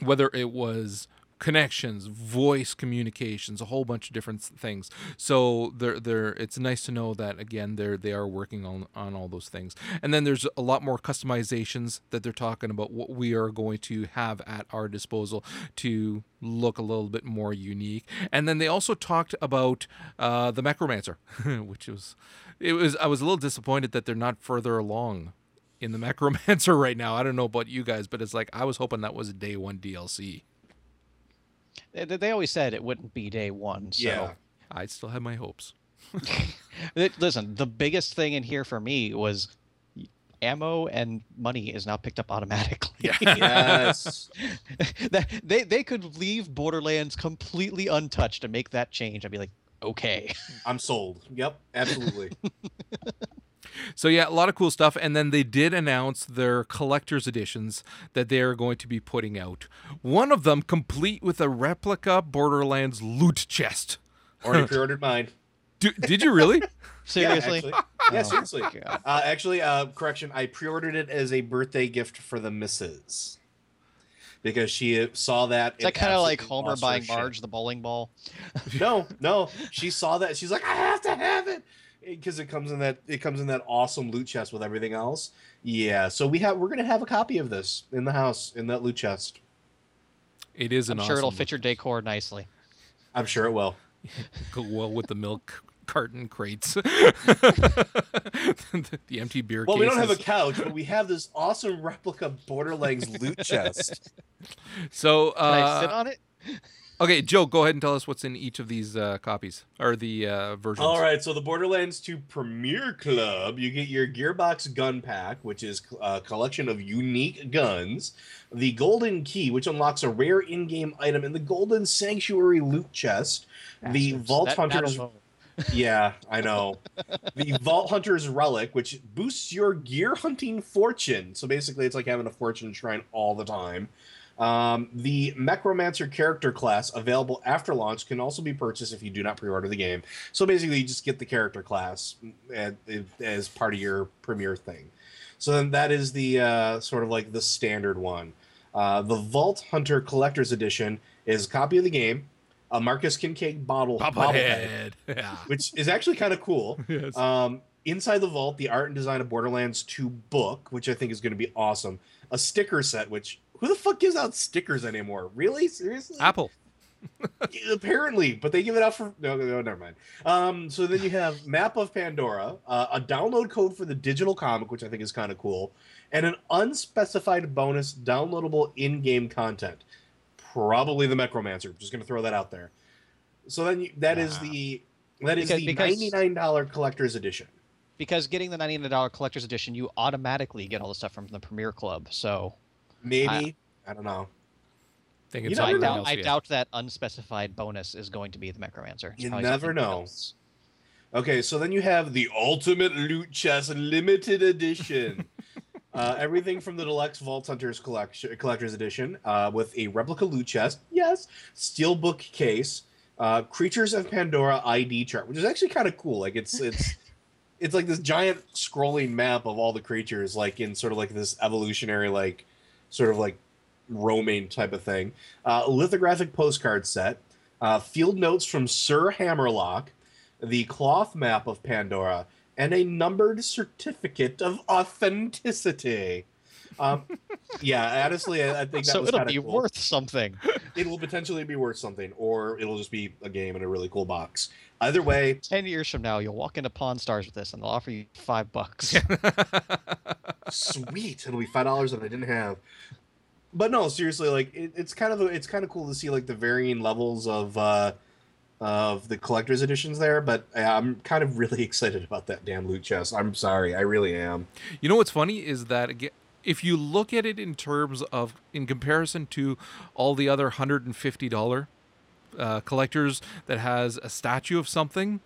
whether it was connections, voice communications, a whole bunch of different things. So they're they're it's nice to know that again they're they are working on on all those things. And then there's a lot more customizations that they're talking about what we are going to have at our disposal to look a little bit more unique. And then they also talked about uh, the Necromancer, which was it was I was a little disappointed that they're not further along in the Necromancer right now. I don't know about you guys, but it's like I was hoping that was a day one DLC. They, they always said it wouldn't be day one. So Yeah. I still have my hopes. Listen, the biggest thing in here for me was ammo and money is now picked up automatically. Yeah. Yes. They they could leave Borderlands completely untouched and make that change. I'd be like, okay. I'm sold. Yep, absolutely. So yeah, a lot of cool stuff. And then they did announce their collector's editions that they are going to be putting out. One of them complete with a replica Borderlands loot chest. Already pre-ordered mine. D- did you really? Seriously. Yeah, actually. Yeah, Oh, seriously. God. Uh, actually, uh, correction. I pre-ordered it as a birthday gift for the missus because she saw that. Is that kind of like Homer lost her buying shit. Marge the bowling ball? No, no. She saw that. She's like, I have to have it because it comes in that it comes in that awesome loot chest with everything else. Yeah. So we have we're gonna have a copy of this in the house in that loot chest. It is an I'm sure it'll awesome fit your decor nicely. I'm sure it will. Go well with the milk carton crates. the empty beer Well, we don't have a couch, but we have this awesome replica Borderlands loot chest. So Can I sit uh, on it? Okay, Joe, go ahead and tell us what's in each of these uh, copies or the uh, versions. All right, so the Borderlands 2 Premier Club, you get your Gearbox gun pack, which is a collection of unique guns, the Golden Key, which unlocks a rare in-game item and the Golden Sanctuary loot chest, the Bastards. Vault That- that Hunter's alone. yeah, I know. the Vault Hunter's Relic, which boosts your gear hunting fortune. So basically, it's like having a fortune shrine all the time. Um, the Necromancer character class, available after launch, can also be purchased if you do not pre order the game. So basically, you just get the character class as, as part of your premiere thing. So then that is the uh, sort of like the standard one. Uh, the Vault Hunter Collector's Edition is a copy of the game, a Marcus Kincaid bottle Bobblehead. Yeah. which is actually kind of cool. Yes. Um, inside the vault, the art and design of Borderlands 2 book, which I think is going to be awesome. A sticker set, which who the fuck gives out stickers anymore? Really? Seriously? Apple. Apparently, but they give it out for no, no, never mind. Um, so then you have Map of Pandora, uh, a download code for the digital comic, which I think is kind of cool, and an unspecified bonus downloadable in-game content. Probably the Necromancer. Just going to throw that out there. So then you, that is the that is Because- the because- ninety-nine dollar collector's edition. Because getting the $99 collector's edition, you automatically get all the stuff from the Premier Club. So Maybe I, don't know. think You it's never I doubt, else I yet. doubt that unspecified bonus is going to be the Necromancer. It's You probably never something know. else. Okay, so then you have the Ultimate Loot Chest Limited Edition. uh, everything from the Deluxe Vault Hunters collection, Collector's Edition uh, with a replica loot chest, yes, steelbook case, uh, Creatures of Pandora ID chart, which is actually kind of cool. Like it's it's it's like this giant scrolling map of all the creatures, like in sort of like this evolutionary, like sort of like roaming type of thing. Uh, lithographic postcard set, uh, field notes from Sir Hammerlock, the cloth map of Pandora, and a numbered certificate of authenticity. Um, yeah, honestly, I, I think that So it'll be cool. worth something. It will potentially be worth something, or it'll just be a game in a really cool box. Either way, Ten years from now, you'll walk into Pawn Stars with this, and they'll offer you five bucks. sweet. It'll be five dollars that I didn't have. But no, seriously, like it, it's kind of a, it's kind of cool to see like the varying levels of uh of the collector's editions there. But I'm kind of really excited about that damn loot chest. I'm sorry, I really am. You know what's funny is that if you look at it in terms of in comparison to all the other hundred and fifty dollar uh, collectors that has a statue of something,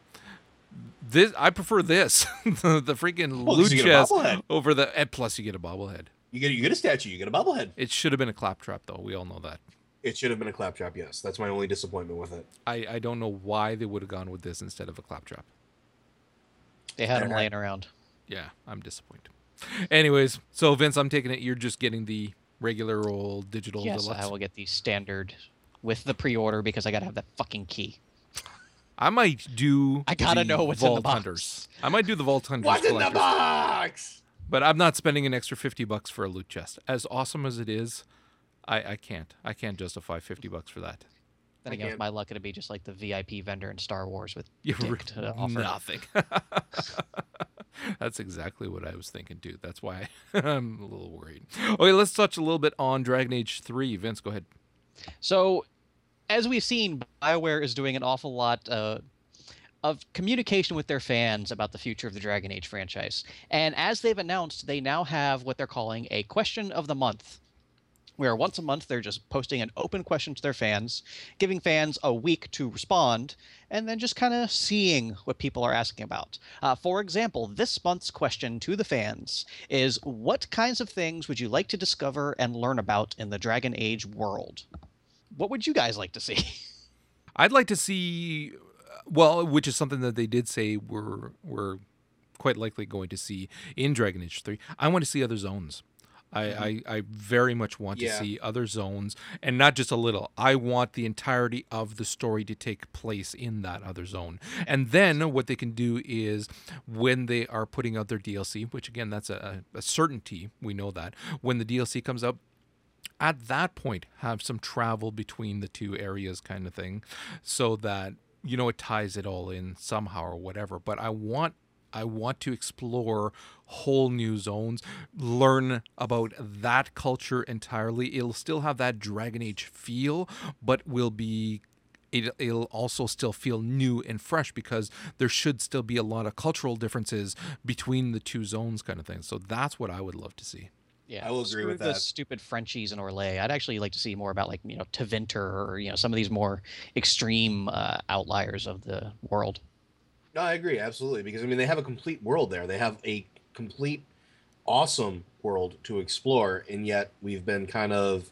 this I prefer this the, the freaking Well, 'cause loot you get a chest over the and plus you get a bobblehead. You get you get a statue, you get a bobblehead. It should have been a claptrap though. We all know that. It should have been a claptrap. Yes, that's my only disappointment with it. I, I don't know why they would have gone with this instead of a claptrap. They had them laying around. Yeah, I'm disappointed. Anyways, so Vince, I'm taking it you're just getting the regular old digital Yes, deluxe. I will get the standard with the pre-order because I gotta have that fucking key. I might do. I gotta know what's in the Vault box. Hunters. I might do the Vault Hunters. What's in the box? But I'm not spending an extra fifty bucks for a loot chest. As awesome as it is, I, I can't. I can't justify fifty bucks for that. Then I again, with my luck, it'd be just like the VIP vendor in Star Wars with You to offer. nothing. That's exactly what I was thinking too. That's why I'm a little worried. Okay, let's touch a little bit on Dragon Age Three. Vince, go ahead. So, as we've seen, Bioware is doing an awful lot uh, of communication with their fans about the future of the Dragon Age franchise. And as they've announced, they now have what they're calling a question of the month where once a month they're just posting an open question to their fans, giving fans a week to respond, and then just kind of seeing what people are asking about. Uh, for example, this month's question to the fans is What kinds of things would you like to discover and learn about in the Dragon Age world? What would you guys like to see? I'd like to see, well, which is something that they did say we're we're quite likely going to see in Dragon Age Three. I want to see other zones. I, mm-hmm. I, I very much want Yeah. to see other zones and not just a little. I want the entirety of the story to take place in that other zone. And then what they can do is when they are putting out their DLC, which again, that's a, a certainty, we know that, when the DLC comes out, at that point have some travel between the two areas kind of thing so that you know it ties it all in somehow or whatever. But i want i want to explore whole new zones learn about that culture entirely. It'll still have that dragon age feel but will be it, it'll also still feel new and fresh because there should still be a lot of cultural differences between the two zones kind of thing. So that's what i would love to see Yeah, I will agree screw with the that. stupid Frenchies and Orlais. I'd actually like to see more about like you know Tevinter or you know some of these more extreme uh, outliers of the world. No, I agree absolutely because I mean they have a complete world there. They have a complete awesome world to explore, and yet we've been kind of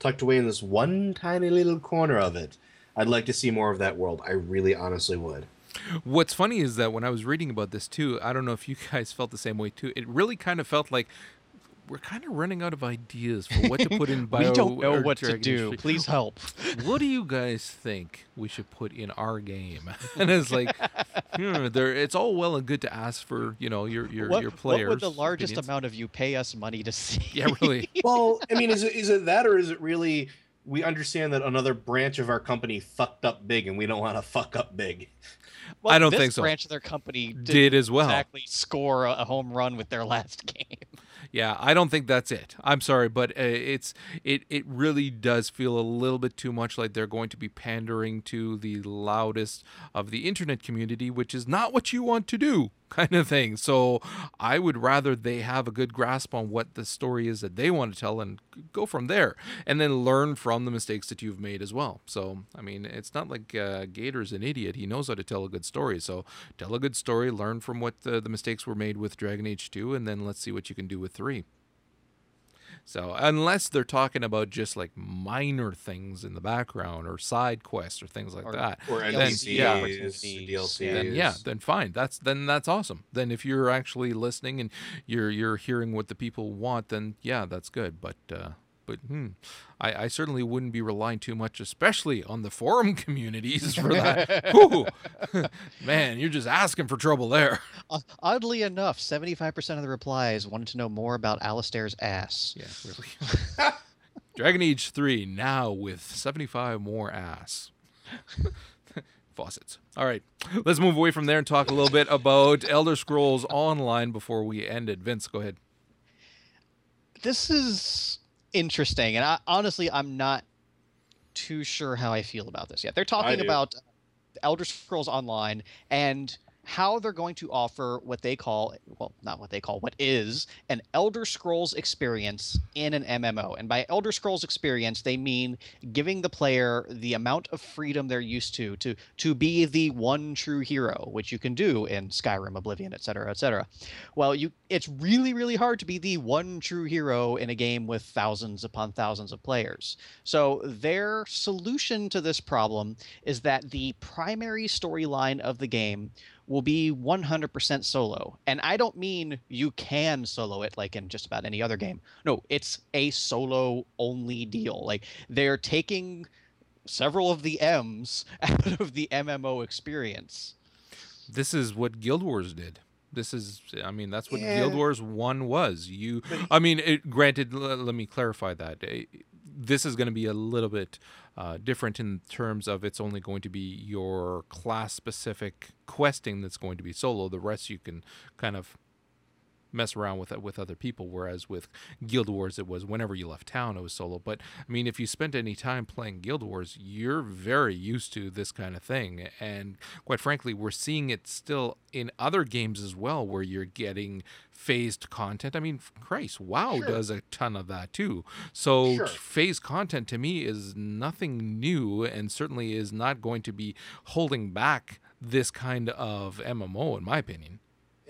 tucked away in this one tiny little corner of it. I'd like to see more of that world. I really honestly would. What's funny is that when I was reading about this too, I don't know if you guys felt the same way too. It really kind of felt like we're kind of running out of ideas for what to put in Bio. we don't know what to do. 3. Please help. What do you guys think we should put in our game? And it's like, hmm, there. It's all well and good to ask for you know your your what, your what would the largest opinions. amount of you pay us money to see? Yeah, really. Well, I mean, is it is it that or is it really we understand that another branch of our company fucked up big and we don't want to fuck up big? Well, I don't this think so. Branch of their company did, Did as well. exactly score a, a home run with their last game. Yeah, I don't think that's it. I'm sorry, but uh, it's it it really does feel a little bit too much like they're going to be pandering to the loudest of the internet community, which is not what you want to do, kind of thing. So I would rather they have a good grasp on what the story is that they want to tell and go from there, and then learn from the mistakes that you've made as well. So I mean, it's not like uh, Gaider's an idiot; he knows how to tell a good story. So tell a good story, learn from what the, the mistakes were made with Dragon Age 2, and then let's see what you can do with 3. So, unless they're talking about just like minor things in the background or side quests or things like Or- that, Or DLC NPCs, yeah. DLCs. then yeah, then fine. That's then that's awesome. Then if you're actually listening and you're you're hearing what the people want, then yeah, that's good. But uh, but hmm, I, I certainly wouldn't be relying too much, especially on the forum communities for that. Man, you're just asking for trouble there. Uh, oddly enough, 75% of the replies wanted to know more about Alistair's ass. Yeah, really. Dragon Age 3 now with 75 more ass. Faucets. All right. Let's move away from there and talk a little bit about Elder Scrolls Online before we end it. Vince, go ahead. This is interesting, and I, honestly, I'm not too sure how I feel about this yet. They're talking about uh, Elder Scrolls Online and how they're going to offer what they call well not what they call what is an elder scrolls experience in an mmo and by elder scrolls experience they mean giving the player the amount of freedom they're used to to to be the one true hero which you can do in skyrim oblivion etc etc well you it's really really hard to be the one true hero in a game with thousands upon thousands of players. So their solution to this problem is that the primary storyline of the game will be 100% solo. And I don't mean you can solo it like in just about any other game. No, it's a solo only deal. Like they're taking several of the M's out of the MMO experience. This is what Guild Wars did. This is, I mean, that's what Yeah. Guild Wars 1 was. You, I mean, it, granted, l- let me clarify that. This is going to be a little bit uh, different in terms of it's only going to be your class specific questing that's going to be solo. The rest you can kind of mess around with it with other people. Whereas with Guild Wars, it was whenever you left town, it was solo. But I mean, if you spent any time playing Guild Wars, you're very used to this kind of thing. And quite frankly, we're seeing it still in other games as well, where you're getting phased content. I mean, Christ, WoW Sure. does a ton of that too. So Sure. phased content to me is nothing new, and certainly is not going to be holding back this kind of MMO, in my opinion.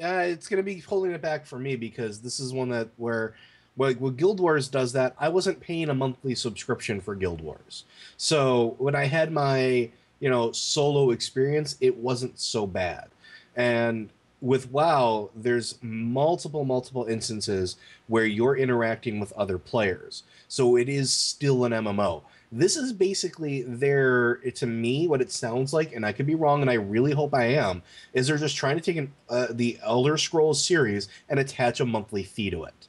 Uh, it's going to be holding it back for me because this is one that where like Guild Wars does that, I wasn't paying a monthly subscription for Guild Wars. So when I had my you know solo experience, it wasn't so bad. And with WoW, there's multiple multiple instances where you're interacting with other players. So it is still an MMO. This is basically their to me what it sounds like, and I could be wrong, and I really hope I am is they're just trying to take an, uh, the Elder Scrolls series and attach a monthly fee to it.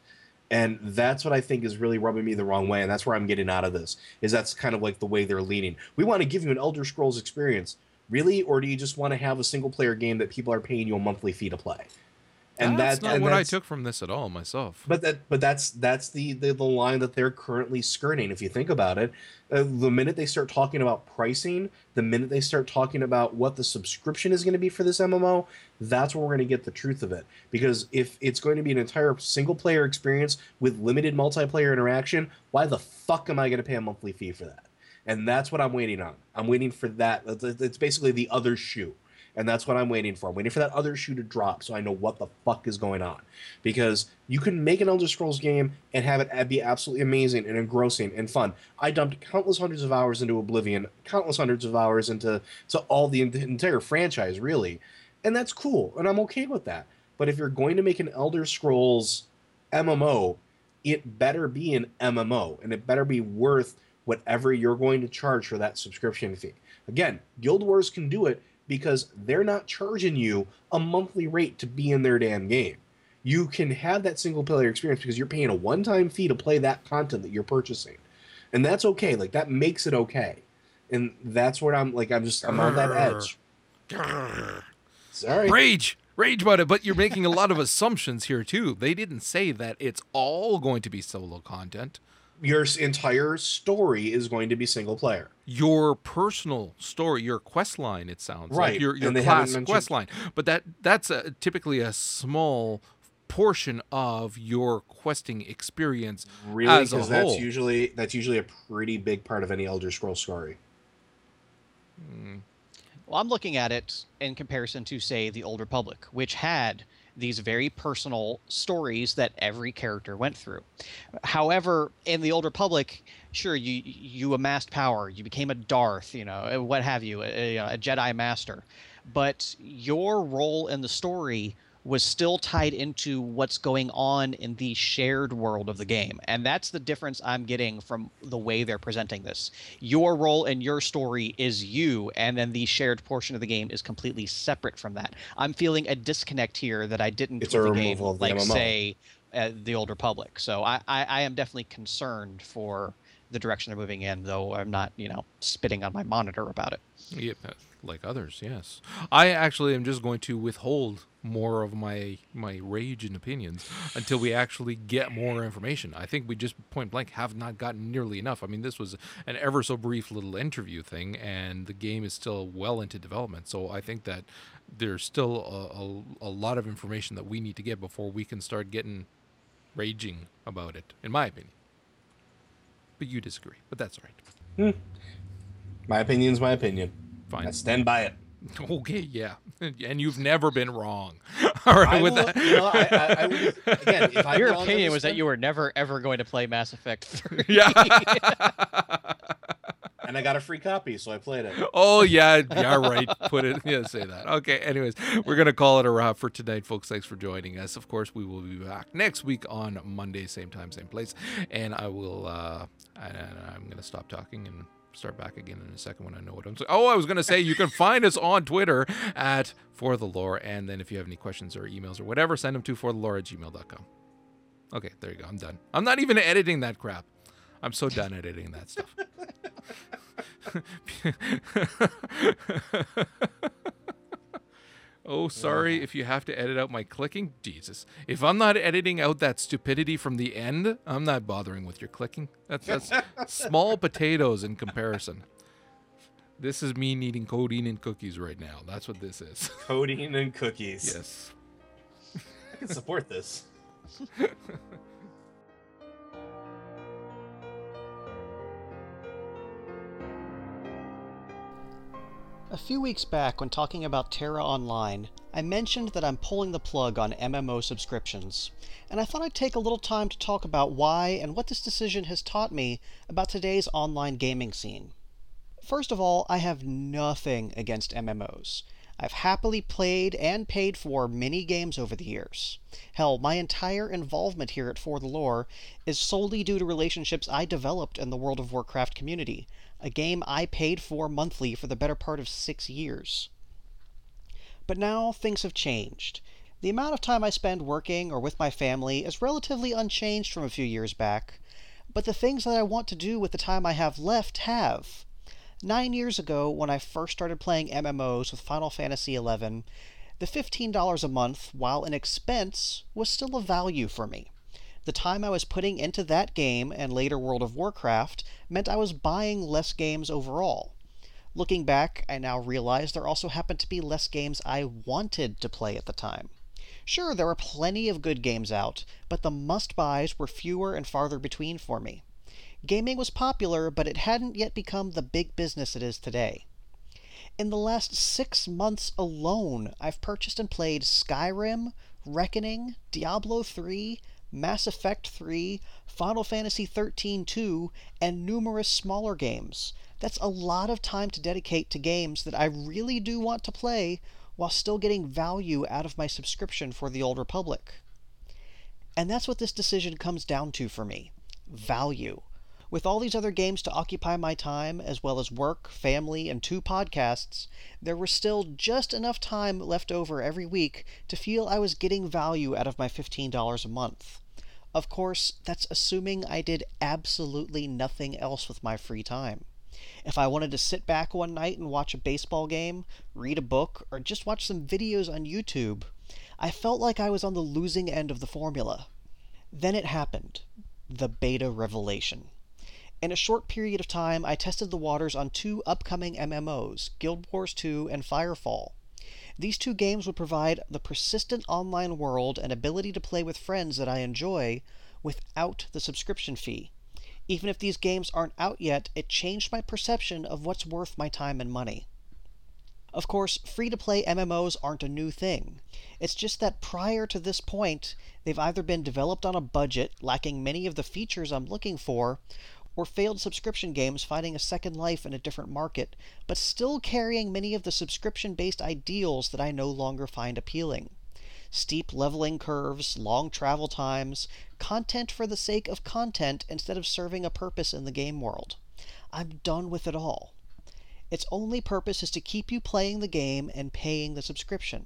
And that's what I think is really rubbing me the wrong way, and that's where I'm getting out of this. Is that's kind of like the way they're leaning. We want to give you an Elder Scrolls experience, really, or do you just want to have a single player game that people are paying you a monthly fee to play? And that's that, not and what I took from this at all myself. but that, but that's that's the, the the line that they're currently skirting. If you think about it, uh, the minute they start talking about pricing, the minute they start talking about what the subscription is going to be for this MMO, that's where we're going to get the truth of it. Because if it's going to be an entire single player experience with limited multiplayer interaction, why the fuck am I going to pay a monthly fee for that? And that's what I'm waiting on. I'm waiting for that. It's basically the other shoe. And that's what I'm waiting for. I'm waiting for that other shoe to drop so I know what the fuck is going on. Because you can make an Elder Scrolls game and have it be absolutely amazing and engrossing and fun. I dumped countless hundreds of hours into Oblivion, countless hundreds of hours into to all the en- entire franchise, really. And that's cool. And I'm okay with that. But if you're going to make an Elder Scrolls MMO, it better be an MMO and it better be worth whatever you're going to charge for that subscription fee. Again, Guild Wars can do it because they're not charging you a monthly rate to be in their damn game. You can have that single player experience because you're paying a one time fee to play that content that you're purchasing. And that's okay. Like that makes it okay. And that's what I'm like I'm just I'm on that edge. Sorry. Rage, rage about it. But you're making a lot of assumptions here too. They didn't say that it's all going to be solo content. Your entire story is going to be single player. Your personal story, your quest line, it sounds like Right, your your and they haven't class mentioned- quest line. But that that's a, typically a small portion of your questing experience Really, because that's whole. usually that's usually a pretty big part of any Elder Scrolls story. Hmm. Well, I'm looking at it in comparison to, say, the Old Republic, which had these very personal stories that every character went through. However, in the Old Republic, sure, you you amassed power, you became a Darth, you know, what have you, a, a Jedi Master, but your role in the story was still tied into what's going on in the shared world of the game. And that's the difference I'm getting from the way they're presenting this. Your role in your story is you, and then the shared portion of the game is completely separate from that. I'm feeling a disconnect here that I didn't It's a the game, removal of the like say uh, the Old Republic. So I, I, I am definitely concerned for the direction they're moving in, though I'm not, you know, spitting on my monitor about it. Yeah, uh, like others, yes. I actually am just going to withhold more of my my rage and opinions until we actually get more information. I think we just point blank have not gotten nearly enough. I mean, this was an ever so brief little interview thing, and the game is still well into development. So I think that there's still a, a, a lot of information that we need to get before we can start getting raging about it, in my opinion. But you disagree, but that's all right. Hmm. My opinion's my opinion. Fine. I stand by it. Okay, yeah, and you've never been wrong. All right, I with will- that, you know, I- I- I will- again, if Your opinion was that you were never ever going to play Mass Effect 3. yeah. And I got a free copy, so I played it. oh yeah, yeah, right. Put it. Yeah, say that. Okay. Anyways, we're gonna call it a wrap for tonight, folks. Thanks for joining us. Of course, we will be back next week on Monday, same time, same place. And I will. uh and I'm gonna stop talking and start back again in a second when I know what I'm saying. Oh, I was gonna say you can find us on Twitter at for the lore, and then if you have any questions or emails or whatever, send them to for the lore at gmail.com. Okay, there you go. I'm done. I'm not even editing that crap. I'm so done editing that stuff. Oh, sorry if you have to edit out my clicking. Jesus. If I'm not editing out that stupidity from the end, I'm not bothering with your clicking. That's, that's small potatoes in comparison. This is me needing codeine and cookies right now. That's what this is. Codeine and cookies. yes. I can support this. A few weeks back, when talking about TERA Online, I mentioned that I'm pulling the plug on MMO subscriptions, and I thought I'd take a little time to talk about why and what this decision has taught me about today's online gaming scene. First of all, I have nothing against MMOs. I've happily played and paid for many games over the years. Hell, my entire involvement here at For the Lore is solely due to relationships I developed in the World of Warcraft community, a game I paid for monthly for the better part of six years. But now things have changed. The amount of time I spend working or with my family is relatively unchanged from a few years back, but the things that I want to do with the time I have left have. Nine years ago, when I first started playing MMOs with Final Fantasy XI, the $15 a month, while an expense, was still a value for me. The time I was putting into that game and later World of Warcraft meant I was buying less games overall. Looking back, I now realize there also happened to be less games I wanted to play at the time. Sure, there were plenty of good games out, but the must buys were fewer and farther between for me. Gaming was popular, but it hadn't yet become the big business it is today. In the last six months alone, I've purchased and played Skyrim, Reckoning, Diablo 3, Mass Effect 3, Final Fantasy 13 2, and numerous smaller games. That's a lot of time to dedicate to games that I really do want to play while still getting value out of my subscription for the Old Republic. And that's what this decision comes down to for me value. With all these other games to occupy my time, as well as work, family, and two podcasts, there was still just enough time left over every week to feel I was getting value out of my $15 a month. Of course, that's assuming I did absolutely nothing else with my free time. If I wanted to sit back one night and watch a baseball game, read a book, or just watch some videos on YouTube, I felt like I was on the losing end of the formula. Then it happened the beta revelation. In a short period of time, I tested the waters on two upcoming MMOs, Guild Wars 2 and Firefall. These two games would provide the persistent online world and ability to play with friends that I enjoy without the subscription fee. Even if these games aren't out yet, it changed my perception of what's worth my time and money. Of course, free to play MMOs aren't a new thing. It's just that prior to this point, they've either been developed on a budget, lacking many of the features I'm looking for, or failed subscription games finding a second life in a different market, but still carrying many of the subscription based ideals that I no longer find appealing. Steep leveling curves, long travel times, content for the sake of content instead of serving a purpose in the game world. I'm done with it all. Its only purpose is to keep you playing the game and paying the subscription.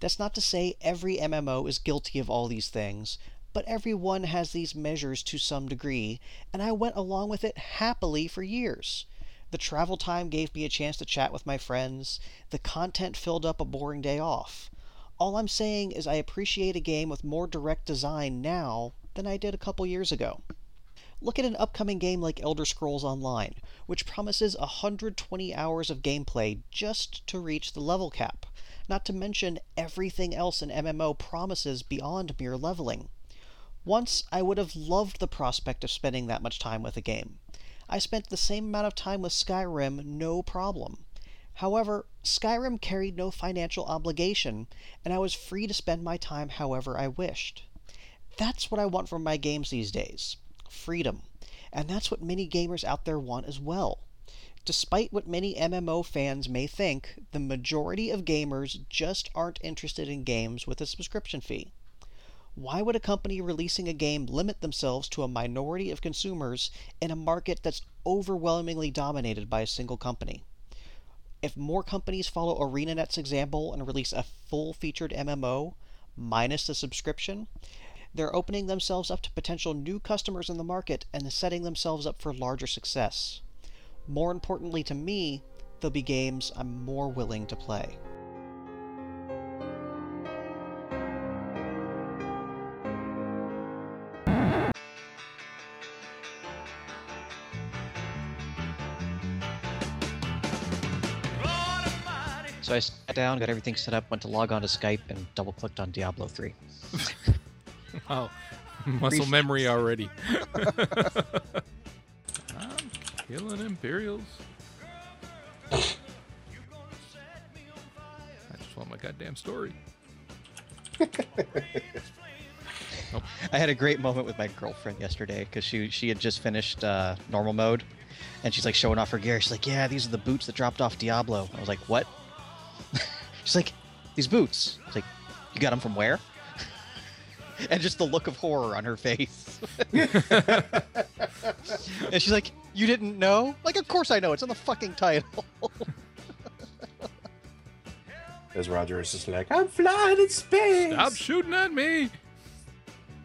That's not to say every MMO is guilty of all these things, but everyone has these measures to some degree, and I went along with it happily for years. The travel time gave me a chance to chat with my friends, the content filled up a boring day off. All I'm saying is I appreciate a game with more direct design now than I did a couple years ago. Look at an upcoming game like Elder Scrolls Online, which promises 120 hours of gameplay just to reach the level cap, not to mention everything else an MMO promises beyond mere leveling. Once, I would have loved the prospect of spending that much time with a game. I spent the same amount of time with Skyrim, no problem. However, Skyrim carried no financial obligation, and I was free to spend my time however I wished. That's what I want from my games these days freedom. And that's what many gamers out there want as well. Despite what many MMO fans may think, the majority of gamers just aren't interested in games with a subscription fee. Why would a company releasing a game limit themselves to a minority of consumers in a market that's overwhelmingly dominated by a single company? If more companies follow ArenaNet's example and release a full featured MMO, minus the subscription, they're opening themselves up to potential new customers in the market and setting themselves up for larger success. More importantly to me, they'll be games I'm more willing to play. So I sat down, got everything set up, went to log on to Skype, and double clicked on Diablo 3. Wow. Muscle memory already. I'm killing Imperials. I just want my goddamn story. I had a great moment with my girlfriend yesterday because she she had just finished uh, normal mode, and she's like showing off her gear. She's like, "Yeah, these are the boots that dropped off Diablo." I was like, "What?" She's like, "These boots." I was like, "You got them from where?" and just the look of horror on her face. and she's like, "You didn't know?" Like, of course I know. It's on the fucking title. As Roger is just like, I'm flying in space. Stop shooting at me!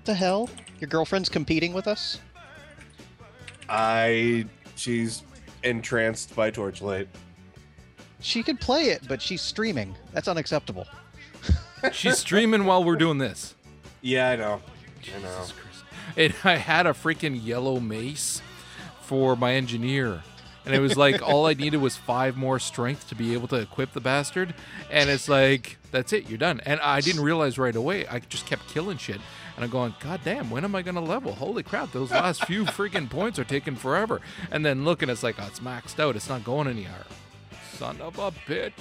the hell? Your girlfriend's competing with us? I. She's entranced by Torchlight. She could play it, but she's streaming. That's unacceptable. She's streaming while we're doing this. Yeah, I know. I know. Jesus Christ. And I had a freaking yellow mace for my engineer. And it was like all I needed was five more strength to be able to equip the bastard. And it's like, that's it, you're done. And I didn't realize right away. I just kept killing shit. And I'm going, God damn, when am I gonna level? Holy crap, those last few freaking points are taking forever. And then looking, it's like, oh, it's maxed out, it's not going anywhere. Son of a bitch.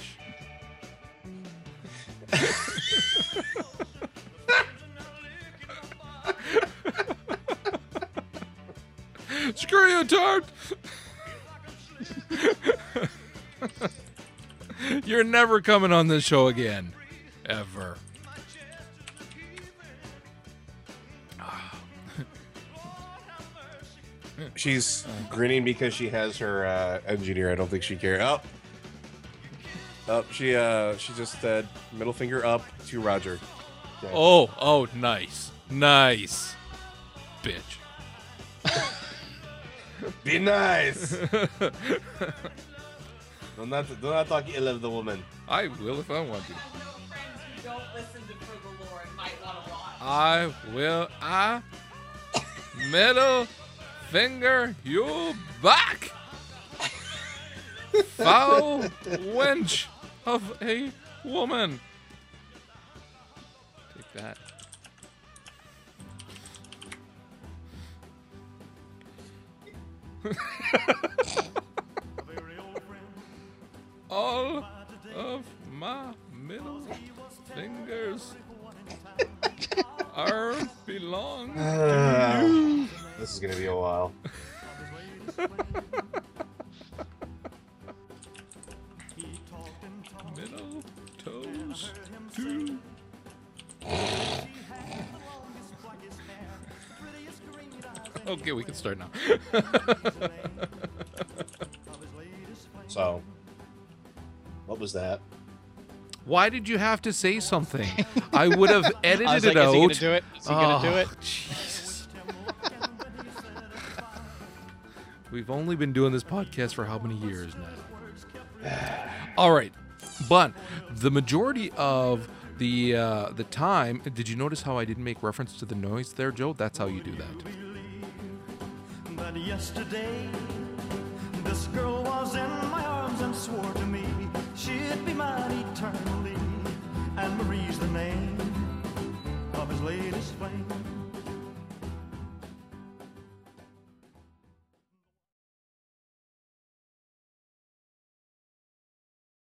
Screw you, Tart! You're never coming on this show again. Ever. She's grinning because she has her uh, engineer. I don't think she cares. Oh. Oh, she uh she just said middle finger up to Roger. Okay. Oh, oh, nice. Nice. Bitch. Be nice. do not do not talk ill of the woman. I will if I want to. Don't listen to For the Lord. Might want to watch. I will. I middle finger you back. Foul wench of a woman. Take that. All of my middle fingers are belong Ah, this is gonna be a while. middle toes to Okay, we can start now. So, what was that? Why did you have to say something? I would have edited I was it like, is he out. gonna do it? Is he gonna do Oh, it? Jesus. We've only been doing this podcast for how many years now? All right, but the majority of the uh, the time, did you notice how I didn't make reference to the noise there, Joe? That's how you do that. Yesterday, this girl was in my arms and swore to me she'd be mine eternally. And Marie's the name of his latest flame.